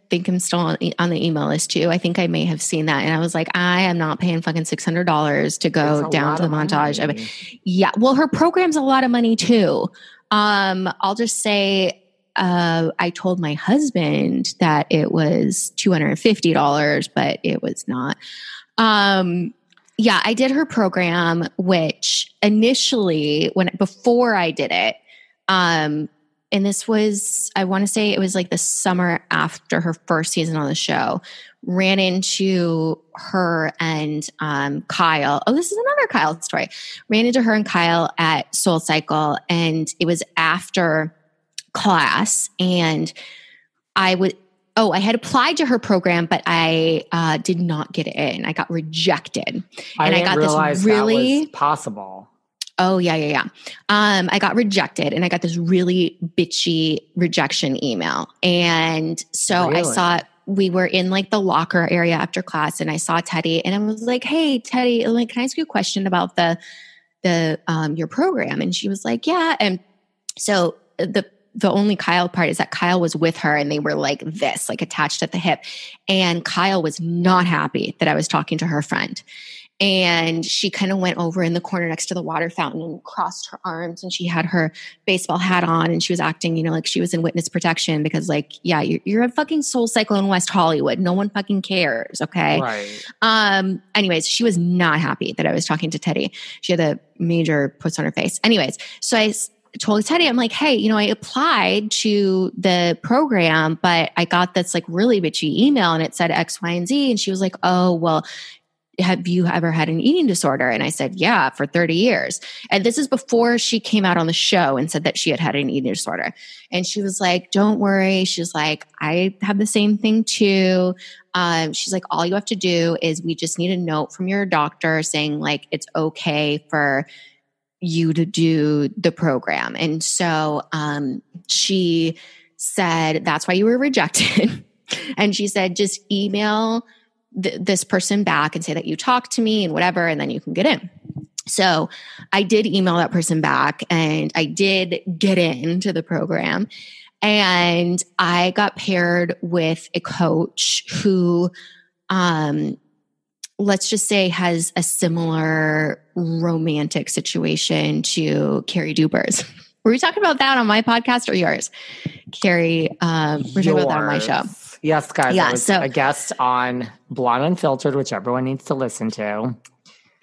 think I'm still on, on the email list too. I think I may have seen that, and I was like, I am not paying fucking six hundred dollars to go down to the montage. I mean, yeah. Well, her program's a lot of money too. Um, I'll just say, uh, I told my husband that it was two hundred and fifty dollars, but it was not. Um, yeah, I did her program, which initially, when before I did it, um, and this was I want to say it was like the summer after her first season on the show. Ran into her and um, Kyle. Oh, this is another Kyle story. Ran into her and Kyle at Soul Cycle, and it was after class, and I would. Oh, I had applied to her program, but I uh, did not get it in. I got rejected. I and I got this really- that was possible. Oh yeah, yeah, yeah. Um, I got rejected, and I got this really bitchy rejection email. And so I saw we were in like the locker area after class, and I saw Teddi, and I was like, "Hey, Teddi, like, can I ask you a question about the the um your program?" And she was like, "Yeah." And so the the only Kyle part is that Kyle was with her, and they were like this, like attached at the hip, and Kyle was not happy that I was talking to her friend. And she kind of went over in the corner next to the water fountain and crossed her arms and she had her baseball hat on and she was acting you know like she was in witness protection because like yeah you're, you're a fucking soul cycle in west hollywood. No one fucking cares okay? Right. um anyways she was not happy that i was talking to teddi. She had a major puss on her face. Anyways so i told teddi i'm like hey you know i applied to the program but i got this like really bitchy email and it said x y and z and she was like oh well have you ever had an eating disorder? And I said, yeah, for 30 years. And this is before she came out on the show and said that she had had an eating disorder. And she was like, don't worry. She's like, I have the same thing too. Um, she's like, all you have to do is we just need a note from your doctor saying like it's okay for you to do the program. And so um, she said, that's why you were rejected. and she said, just email th- this person back and say that you talked to me and whatever, and then you can get in. So I did email that person back and I did get into the program. And I got paired with a coach who, um, let's just say, has a similar romantic situation to Carrie Dubers. Were we talking about that on my podcast or yours? Carrie, um, we're talking about that on my show. Yes, guys. Yeah, I was so- a guest on Blonde Unfiltered, which everyone needs to listen to.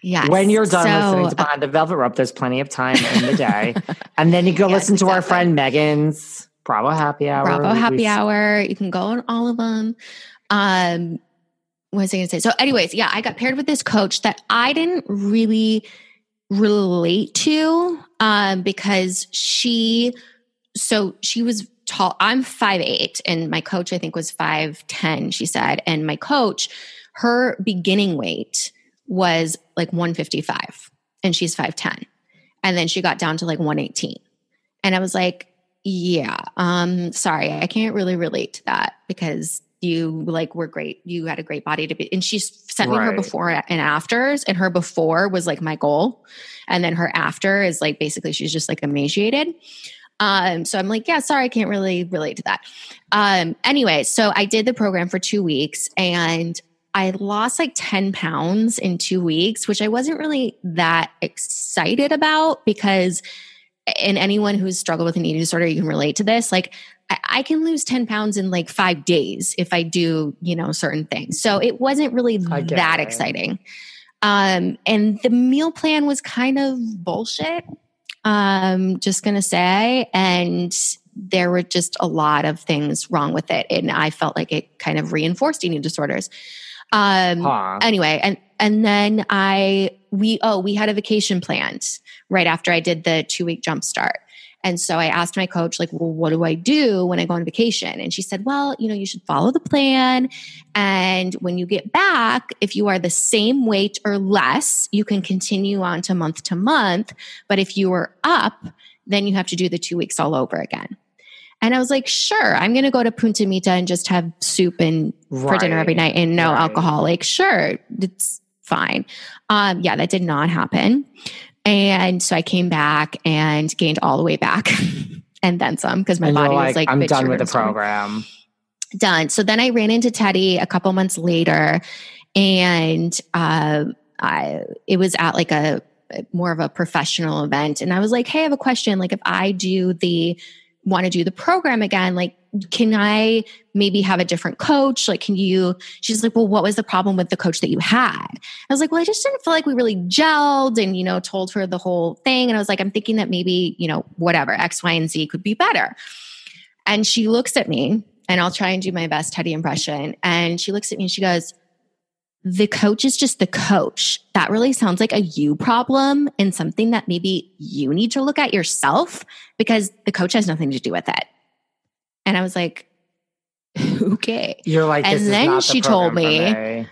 Yes. When you're done So, listening to Behind the Velvet Rope, there's plenty of time in the day. and then you go Yes, listen to our friend Megan's Bravo Happy Hour. Bravo Happy we- Hour. You can go on all of them. Um, what was I going to say? So, anyways, yeah, I got paired with this coach that I didn't really relate to um, because she, so she was tall. I'm five eight, and my coach I think was five ten. She said, and my coach, her beginning weight was like one fifty five, and she's five ten, and then she got down to like one eighteen, and I was like, yeah, um, sorry, I can't really relate to that because you like were great. You had a great body to be. And she sent me her before and afters. And her before was like my goal. And then her after is like basically she's just like emaciated. Um, so I'm like, yeah, sorry, I can't really relate to that. Um, anyway, so I did the program for two weeks and I lost like 10 pounds in two weeks, which I wasn't really that excited about because and anyone who's struggled with an eating disorder, you can relate to this. Like I, can lose 10 pounds in like five days if I do, you know, certain things. So it wasn't really that it. exciting. Um, and the meal plan was kind of bullshit. Um, just gonna say, and there were just a lot of things wrong with it, and I felt like it kind of reinforced eating disorders. Um, Huh. anyway and and then i we oh we had a vacation planned right after i did the two week jump start and so i asked my coach like well what do i do when i go on vacation and she said well you know you should follow the plan and when you get back if you are the same weight or less you can continue on to month to month but if you are up then you have to do the two weeks all over again and i was like sure i'm going to go to punta mita and just have soup and for dinner every night and no Right. alcohol. Like, sure, it's fine. Um, yeah, that did not happen. And so I came back and gained all the way back and then some because my and body like, was like, I'm done with the program. Done. So then I ran into Teddi a couple months later and uh, I, it was at like a more of a professional event. And I was like, hey, I have a question. Like, if I do the, want to do the program again, like, can I maybe have a different coach? Like, can you? She's like, well, what was the problem with the coach that you had? I was like, well, I just didn't feel like we really gelled and, you know, told her the whole thing. And I was like, I'm thinking that maybe, you know, whatever, X, Y, and Z could be better. And she looks at me, and I'll try and do my best Teddi impression. And she looks at me and she goes, the coach is just the coach. That really sounds like a you problem and something that maybe you need to look at yourself because the coach has nothing to do with it. And I was like, okay. You're like, And this is then not the she told me-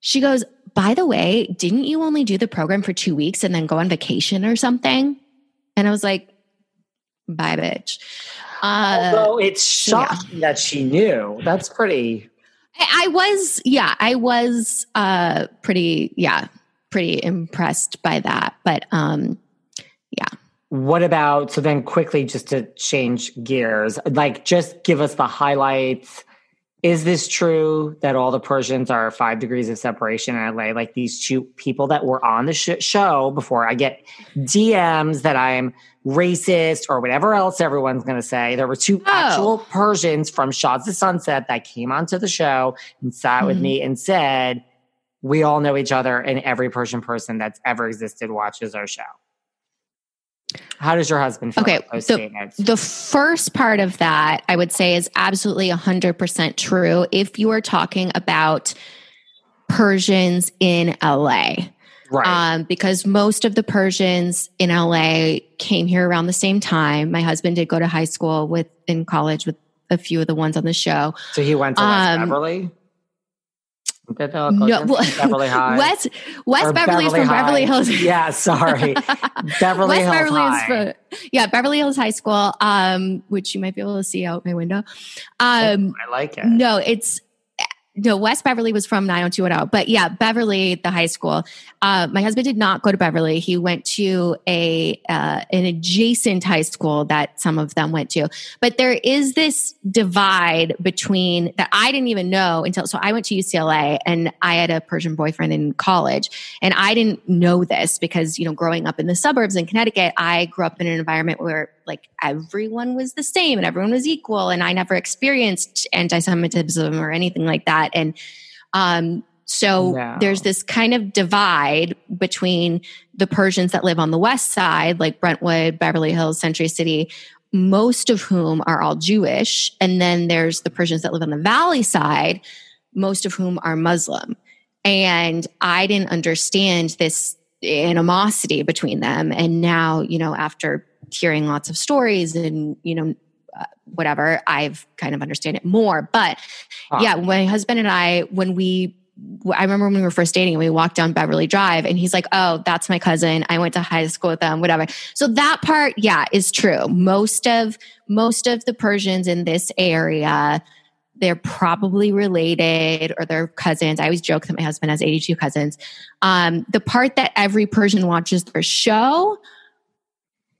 She goes, by the way, didn't you only do the program for two weeks and then go on vacation or something? And I was like, bye, bitch. Uh, Although it's shocking that she knew. That's pretty. I, I was, yeah, I was uh, pretty, yeah, pretty impressed by that. But um, What about so then quickly just to change gears, like just give us the highlights. Is this true that all the Persians are five degrees of separation in LA? Like these two people that were on the sh- show before I get DMs that I'm racist or whatever else everyone's going to say. There were two Oh. actual Persians from Shahs of Sunset that came onto the show and sat with Mhm. me and said, We all know each other, and every Persian person that's ever existed watches our show. How does your husband feel Okay, the- the first part of that, I would say, is absolutely 100% true if you are talking about Persians in LA. right. Um, because most of the Persians in LA came here around the same time. My husband did go to high school with in college with a few of the ones on the show. so he went to West um, Beverly? Did they all go No, well, Beverly High? West West Or Beverly is from High. Beverly Hills. Yeah, sorry. Beverly West Hills Beverly High. is from yeah Beverly Hills High School, um, which you might be able to see out my window. Um, I like it. no, it's no West Beverly was from 90210, but yeah, Beverly, the high school. Uh, my husband did not go to Beverly. He went to a uh, an adjacent high school that some of them went to. But there is this divide between that I didn't even know until so I went to UCLA and I had a Persian boyfriend in college, and I didn't know this because you know growing up in the suburbs in Connecticut, I grew up in an environment where like everyone was the same and everyone was equal, and I never experienced anti-Semitism or anything like that, and um, so No. there's this kind of divide between the Persians that live on the west side, like Brentwood, Beverly Hills, Century City, most of whom are all Jewish. And then there's the Persians that live on the valley side, most of whom are Muslim. And I didn't understand this animosity between them. And now, you know, after hearing lots of stories and, you know, uh, whatever, I've kind of understand it more. But huh. yeah, my husband and I, when we I remember when we were first dating and we walked down Beverly Drive and he's like, Oh, that's my cousin. I went to high school with them, whatever. So that part, yeah, is true. Most of, most of the Persians in this area, they're probably related or they're cousins. I always joke that my husband has 82 cousins. Um, the part that every Persian watches their show,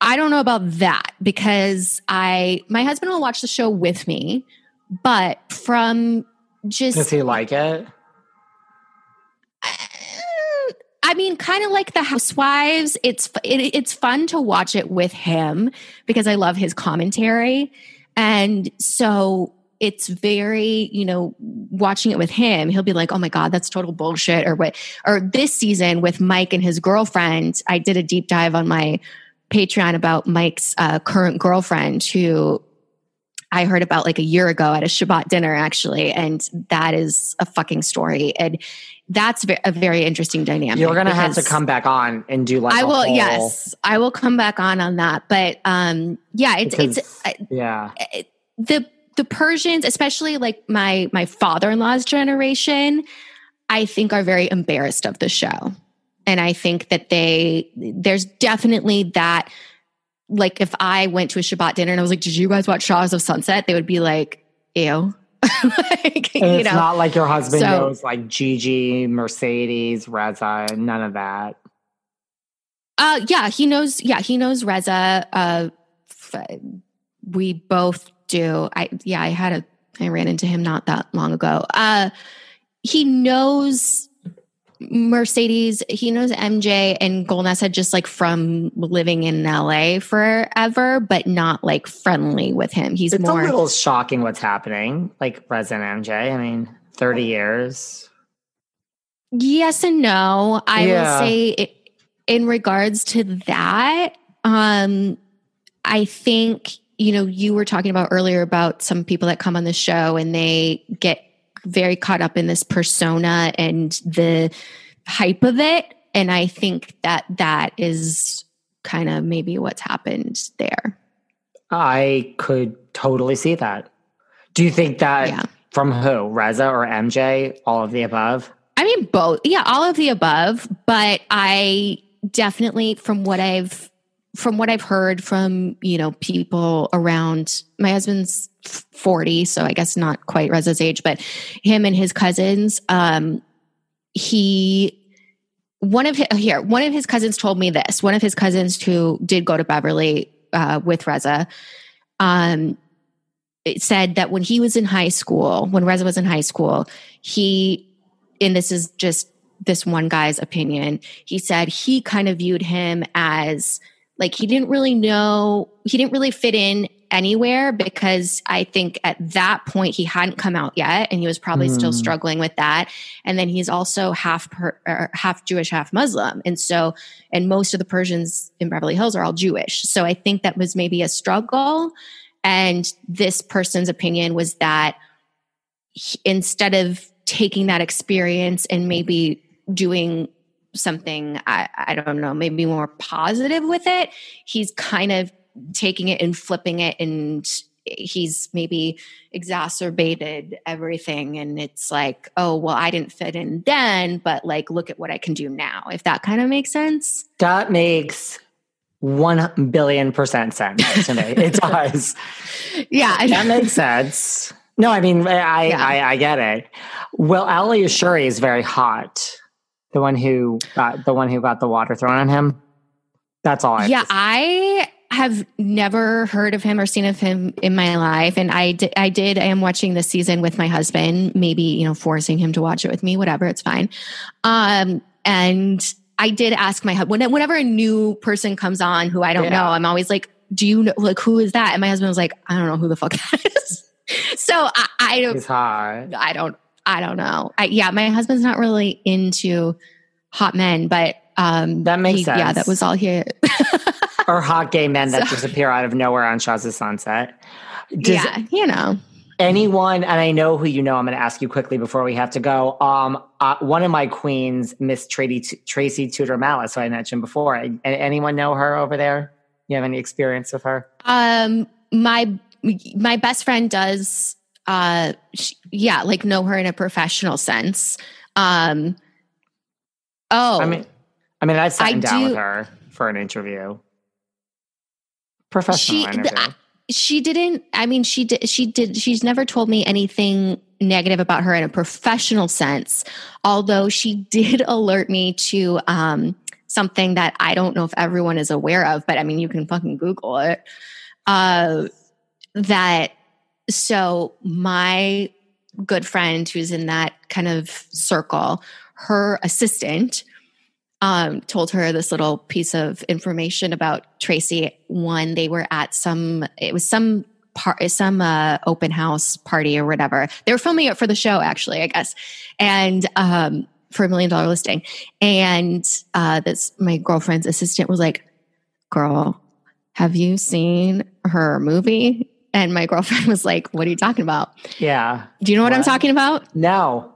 I don't know about that because I, my husband will watch the show with me, but from just. Does he like it? I mean, kind of like the Housewives. It's it, it's fun to watch it with him because I love his commentary, and so it's very you know watching it with him. He'll be like, "Oh my god, that's total bullshit," or what. Or this season with Mike and his girlfriend, I did a deep dive on my Patreon about Mike's uh, current girlfriend who I heard about like a year ago at a Shabbat dinner, actually. And that is a fucking story. And that's a very interesting dynamic. You're going to have to come back on and do like I will. Whole... Yes, I will come back on on that. But um, yeah, it's because, it's yeah it, the the Persians, especially like my my father in law's generation, I think are very embarrassed of the show, and I think that they there's definitely that. Like if I went to a Shabbat dinner and I was like, "Did you guys watch Shahs of Sunset?" They would be like, "Ew." like, it's know. not like your husband so, knows like Gigi, Mercedes, Reza, none of that. Uh, yeah, he knows. Yeah, he knows Reza. Uh, we both do. I yeah, I had a. I ran into him not that long ago. Uh, he knows Mercedes, he knows MJ and Golnesa just like from living in LA forever, but not like friendly with him. He's it's more. a little shocking what's happening, like Resident MJ. I mean, 30 years. Yes and no. I yeah. will say, it, in regards to that, um, I think, you know, you were talking about earlier about some people that come on the show and they get very caught up in this persona and the hype of it. And I think that that is kind of maybe what's happened there. I could totally see that. Do you think that yeah. from who? Reza or MJ? All of the above? I mean, both. Yeah, all of the above. But I definitely, from what I've from what I've heard from, you know, people around my husband's 40, so I guess not quite Reza's age, but him and his cousins, um, he one of his, here one of his cousins told me this. One of his cousins who did go to Beverly uh, with Reza, um, said that when he was in high school, when Reza was in high school, he, and this is just this one guy's opinion, he said he kind of viewed him as like he didn't really know, he didn't really fit in anywhere because I think at that point he hadn't come out yet and he was probably mm. still hmm. struggling with that. And then he's also half per, er, half Jewish, half Muslim. And so, and most of the Persians in Beverly Hills are all Jewish. So I think that was maybe a struggle. And this person's opinion was that he, instead of taking that experience and maybe doing something I, I don't know maybe more positive with it. He's kind of taking it and flipping it and he's maybe exacerbated everything. And it's like oh well i didn't fit in then but like look at what i can do now if that kind of makes sense. That makes 1 billion percent sense to me. It does. Yeah. That makes sense. No i mean i yeah. I, I get it. Well ali ashuri is very hot the one who got the one who got the water thrown on him that's all I yeah i have never heard of him or seen of him in my life. And I I did, I am watching this season with my husband, maybe, you know, forcing him to watch it with me, whatever, it's fine. Um, and I did ask my husband, whenever a new person comes on who I don't yeah. know, I'm always like, do you know, like, who is that? And my husband was like, I don't know who the fuck that is. so I, I don't, He's hot. I don't, I don't know. I, yeah, my husband's not really into hot men, but um, that makes he, sense. Yeah, that was all he. or hot gay men that so, disappear out of nowhere on Shahs of Sunset. Does yeah, you know. Anyone, and I know who you know. I'm going to ask you quickly before we have to go. Um, uh, one of my queens, Miss Tracy, Tracy Tutor Maltas, who I mentioned before. Anyone know her over there? You have any experience with her? Um, my my best friend does. Uh, she, yeah, like know her in a professional sense. Um, oh, I mean, I mean, I sat I down do, with her for an interview. Professional she, interview. She didn't i mean she did she did she's never told me anything negative about her in a professional sense although she did alert me to um, something that i don't know if everyone is aware of but i mean you can fucking google it uh, that so my good friend who's in that kind of circle her assistant um, told her this little piece of information about Tracy. One, they were at some, it was some part, some uh, open house party or whatever. They were filming it for the show, actually, I guess, and um, for a million dollar listing. And uh, this, my girlfriend's assistant was like, "Girl, have you seen her movie?" And my girlfriend was like, "What are you talking about?" Yeah. Do you know what, what? I'm talking about? No.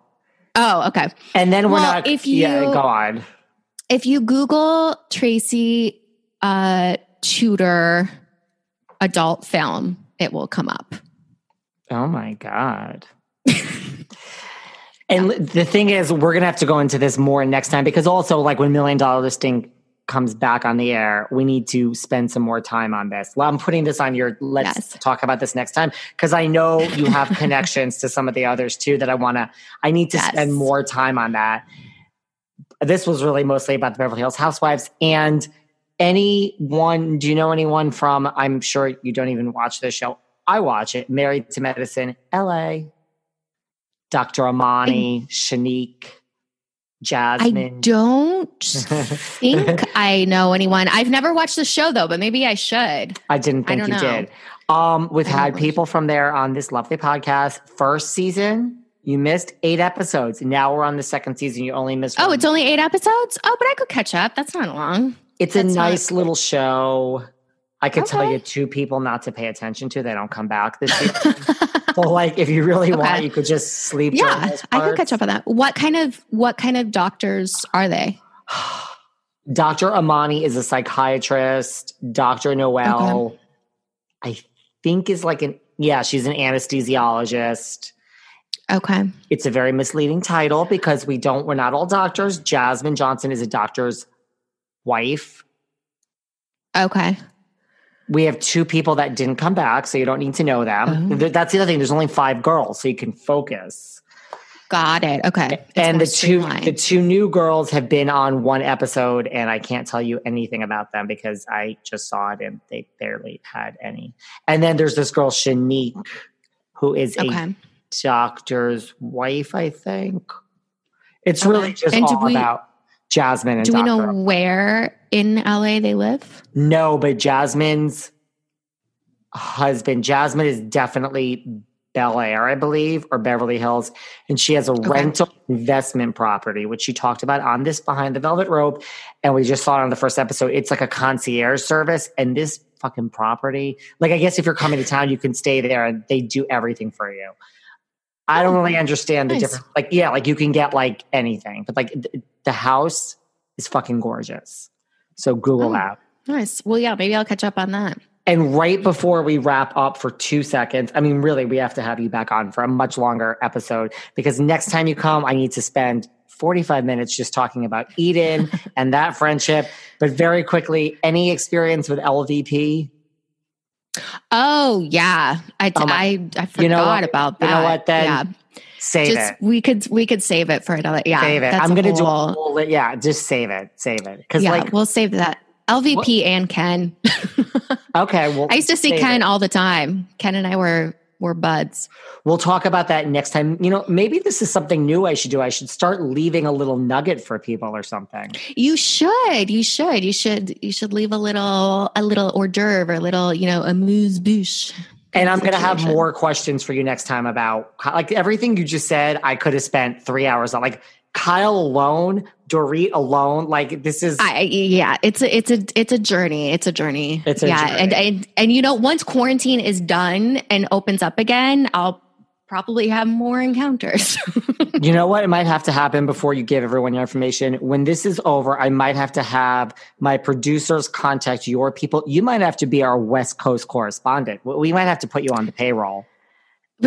Oh, okay. And then we're well, not. If you, yeah, go on if you Google Tracy uh, Tutor adult film, it will come up. Oh my God. and the thing is, we're going to have to go into this more next time because also, like, when Million Dollar Listing comes back on the air, we need to spend some more time on this. Well, I'm putting this on your let's yes. talk about this next time because I know you have connections to some of the others too that I want to, I need to yes. spend more time on that this was really mostly about the Beverly Hills Housewives. And anyone, do you know anyone from, I'm sure you don't even watch this show. I watch it, Married to Medicine, LA, Dr. Imani, I, Shanique, Jasmine. I don't think I know anyone. I've never watched the show though, but maybe I should. I didn't think I you know. did. Um, we've had people from there on this lovely podcast. First season, you missed eight episodes. Now we're on the second season. You only missed. Oh, one. it's only eight episodes. Oh, but I could catch up. That's not long. It's That's a nice little show. I could okay. tell you two people not to pay attention to. They don't come back this year. so, like, if you really okay. want, you could just sleep. Yeah, I could catch up on that. What kind of what kind of doctors are they? Dr. Imani is a psychiatrist. Dr. Noelle, okay. I think, is like an yeah, she's an anesthesiologist. Okay. It's a very misleading title because we don't, we're not all doctors. Jasmine Johnson is a doctor's wife. Okay. We have two people that didn't come back, so you don't need to know them. Oh. That's the other thing. There's only five girls, so you can focus. Got it. Okay. It's and the two the two new girls have been on one episode, and I can't tell you anything about them because I just saw it and they barely had any. And then there's this girl Shanique, who is okay. a doctor's wife, I think. It's okay. really just and all we, about Jasmine and Do we know where in LA they live? No, but Jasmine's husband, Jasmine is definitely Bel Air, I believe, or Beverly Hills. And she has a okay. rental investment property, which she talked about on this Behind the Velvet Rope. And we just saw it on the first episode. It's like a concierge service. And this fucking property, like, I guess if you're coming to town, you can stay there and they do everything for you. I don't really oh, understand the nice. difference. Like, yeah, like you can get like anything, but like the house is fucking gorgeous. So Google oh, that. Nice. Well, yeah, maybe I'll catch up on that. And right before we wrap up for two seconds, I mean, really, we have to have you back on for a much longer episode because next time you come, I need to spend 45 minutes just talking about Eden and that friendship. But very quickly, any experience with LVP? Oh yeah, I oh I, I forgot you know about that. You know what? Then yeah. Save just, it. We could we could save it for another. Yeah, save it. I'm gonna whole, do. Whole, yeah, just save it. Save it. Because yeah, like we'll save that. LVP what? and Ken. okay. Well, I used to see Ken it. all the time. Ken and I were we're buds. We'll talk about that next time. You know, maybe this is something new I should do. I should start leaving a little nugget for people or something. You should. You should. You should. You should leave a little a little hors d'oeuvre, a little, you know, amuse bouche. And I'm going to have more questions for you next time about like everything you just said. I could have spent three hours on like Kyle alone, Dorit alone, like this is I, yeah, it's a it's a it's a journey. It's a journey. It's a yeah, journey. and and and you know, once quarantine is done and opens up again, I'll probably have more encounters. you know what? It might have to happen before you give everyone your information. When this is over, I might have to have my producers contact your people. You might have to be our West Coast correspondent. We might have to put you on the payroll.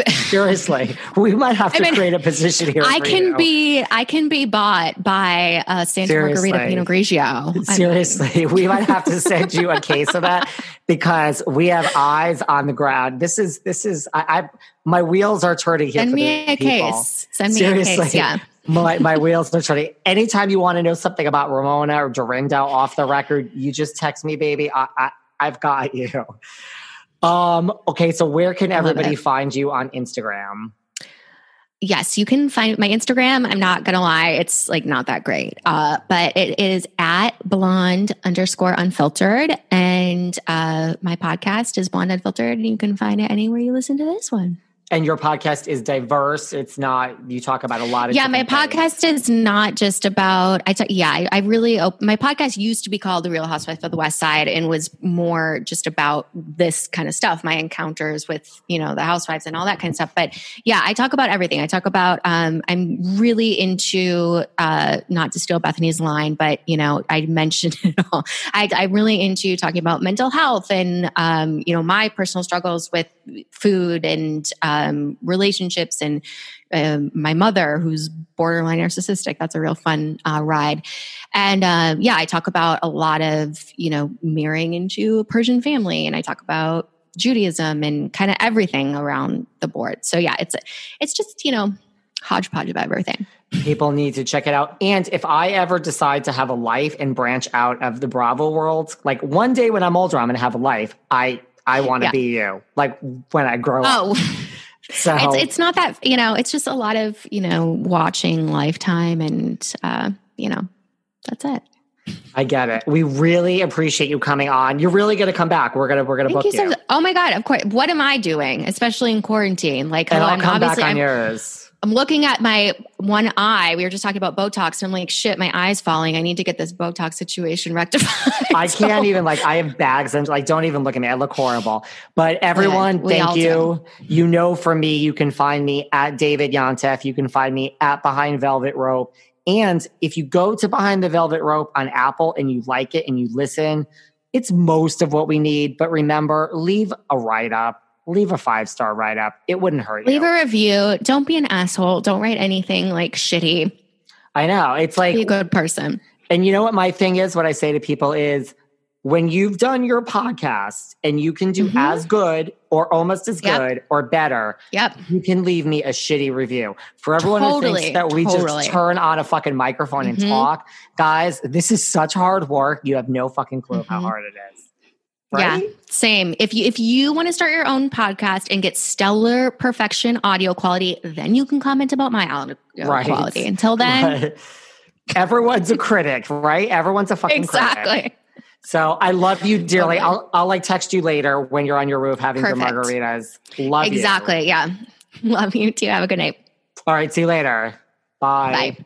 Seriously, we might have to I mean, create a position here. I can you. be, I can be bought by uh, Santa Seriously. Margherita Pinot Grigio. Seriously, I mean. we might have to send you a case of that because we have eyes on the ground. This is, this is, I, I my wheels are turning. Here Send me a people. case. Send me Seriously. a case. Yeah. my, my wheels are turning. Anytime you want to know something about Ramona or Dorinda off the record, you just text me, baby. I, I I've got you. Um, okay, so where can everybody find you on Instagram? Yes, you can find my Instagram. I'm not gonna lie, it's like not that great. Uh, but it is at blonde underscore unfiltered. And uh my podcast is blonde unfiltered, and you can find it anywhere you listen to this one and your podcast is diverse. It's not you talk about a lot of yeah my podcast things. is not just about i talk yeah I, I really op- my podcast used to be called the real housewife of the west side and was more just about this kind of stuff my encounters with you know the housewives and all that kind of stuff. But yeah i talk about everything. I talk about um, i'm really into uh, not to steal Bethenny's line but you know i mentioned it all. I, i'm really into talking about mental health and um, you know my personal struggles with food and um, relationships and um, my mother who's borderline narcissistic that's a real fun uh, ride and uh, yeah i talk about a lot of you know marrying into a persian family and i talk about judaism and kind of everything around the board so yeah it's it's just you know hodgepodge of everything people need to check it out and if i ever decide to have a life and branch out of the bravo world like one day when i'm older i'm going to have a life i I want to yeah. be you. Like when I grow oh. up. So it's it's not that you know. It's just a lot of you know watching Lifetime, and uh, you know that's it. I get it. We really appreciate you coming on. You're really going to come back. We're gonna we're gonna Thank book you. So, oh my god! Of course. What am I doing, especially in quarantine? Like, and I'll come back on I'm, yours. I'm looking at my one eye. We were just talking about Botox. And I'm like, shit, my eye's falling. I need to get this Botox situation rectified. I so. can't even like I have bags and like don't even look at me. I look horrible. But everyone, yeah, thank you. Do. You know for me, you can find me at David Yontef. You can find me at Behind Velvet Rope. And if you go to Behind the Velvet Rope on Apple and you like it and you listen, it's most of what we need. But remember, leave a write up leave a five star write up. It wouldn't hurt leave you. Leave a review. Don't be an asshole. Don't write anything like shitty. I know. It's like be a good person. And you know what my thing is? What I say to people is when you've done your podcast and you can do mm-hmm. as good or almost as yep. good or better, yep. you can leave me a shitty review. For everyone totally. who thinks that we totally. just turn on a fucking microphone mm-hmm. and talk, guys, this is such hard work. You have no fucking clue mm-hmm. how hard it is. Right? Yeah, same. If you if you want to start your own podcast and get stellar perfection audio quality, then you can comment about my audio right. quality. Until then, right. everyone's a critic, right? Everyone's a fucking exactly. Critic. So I love you dearly. I'll I'll like text you later when you're on your roof having Perfect. your margaritas. Love exactly, you. yeah. Love you too. Have a good night. All right, see you later. Bye. Bye.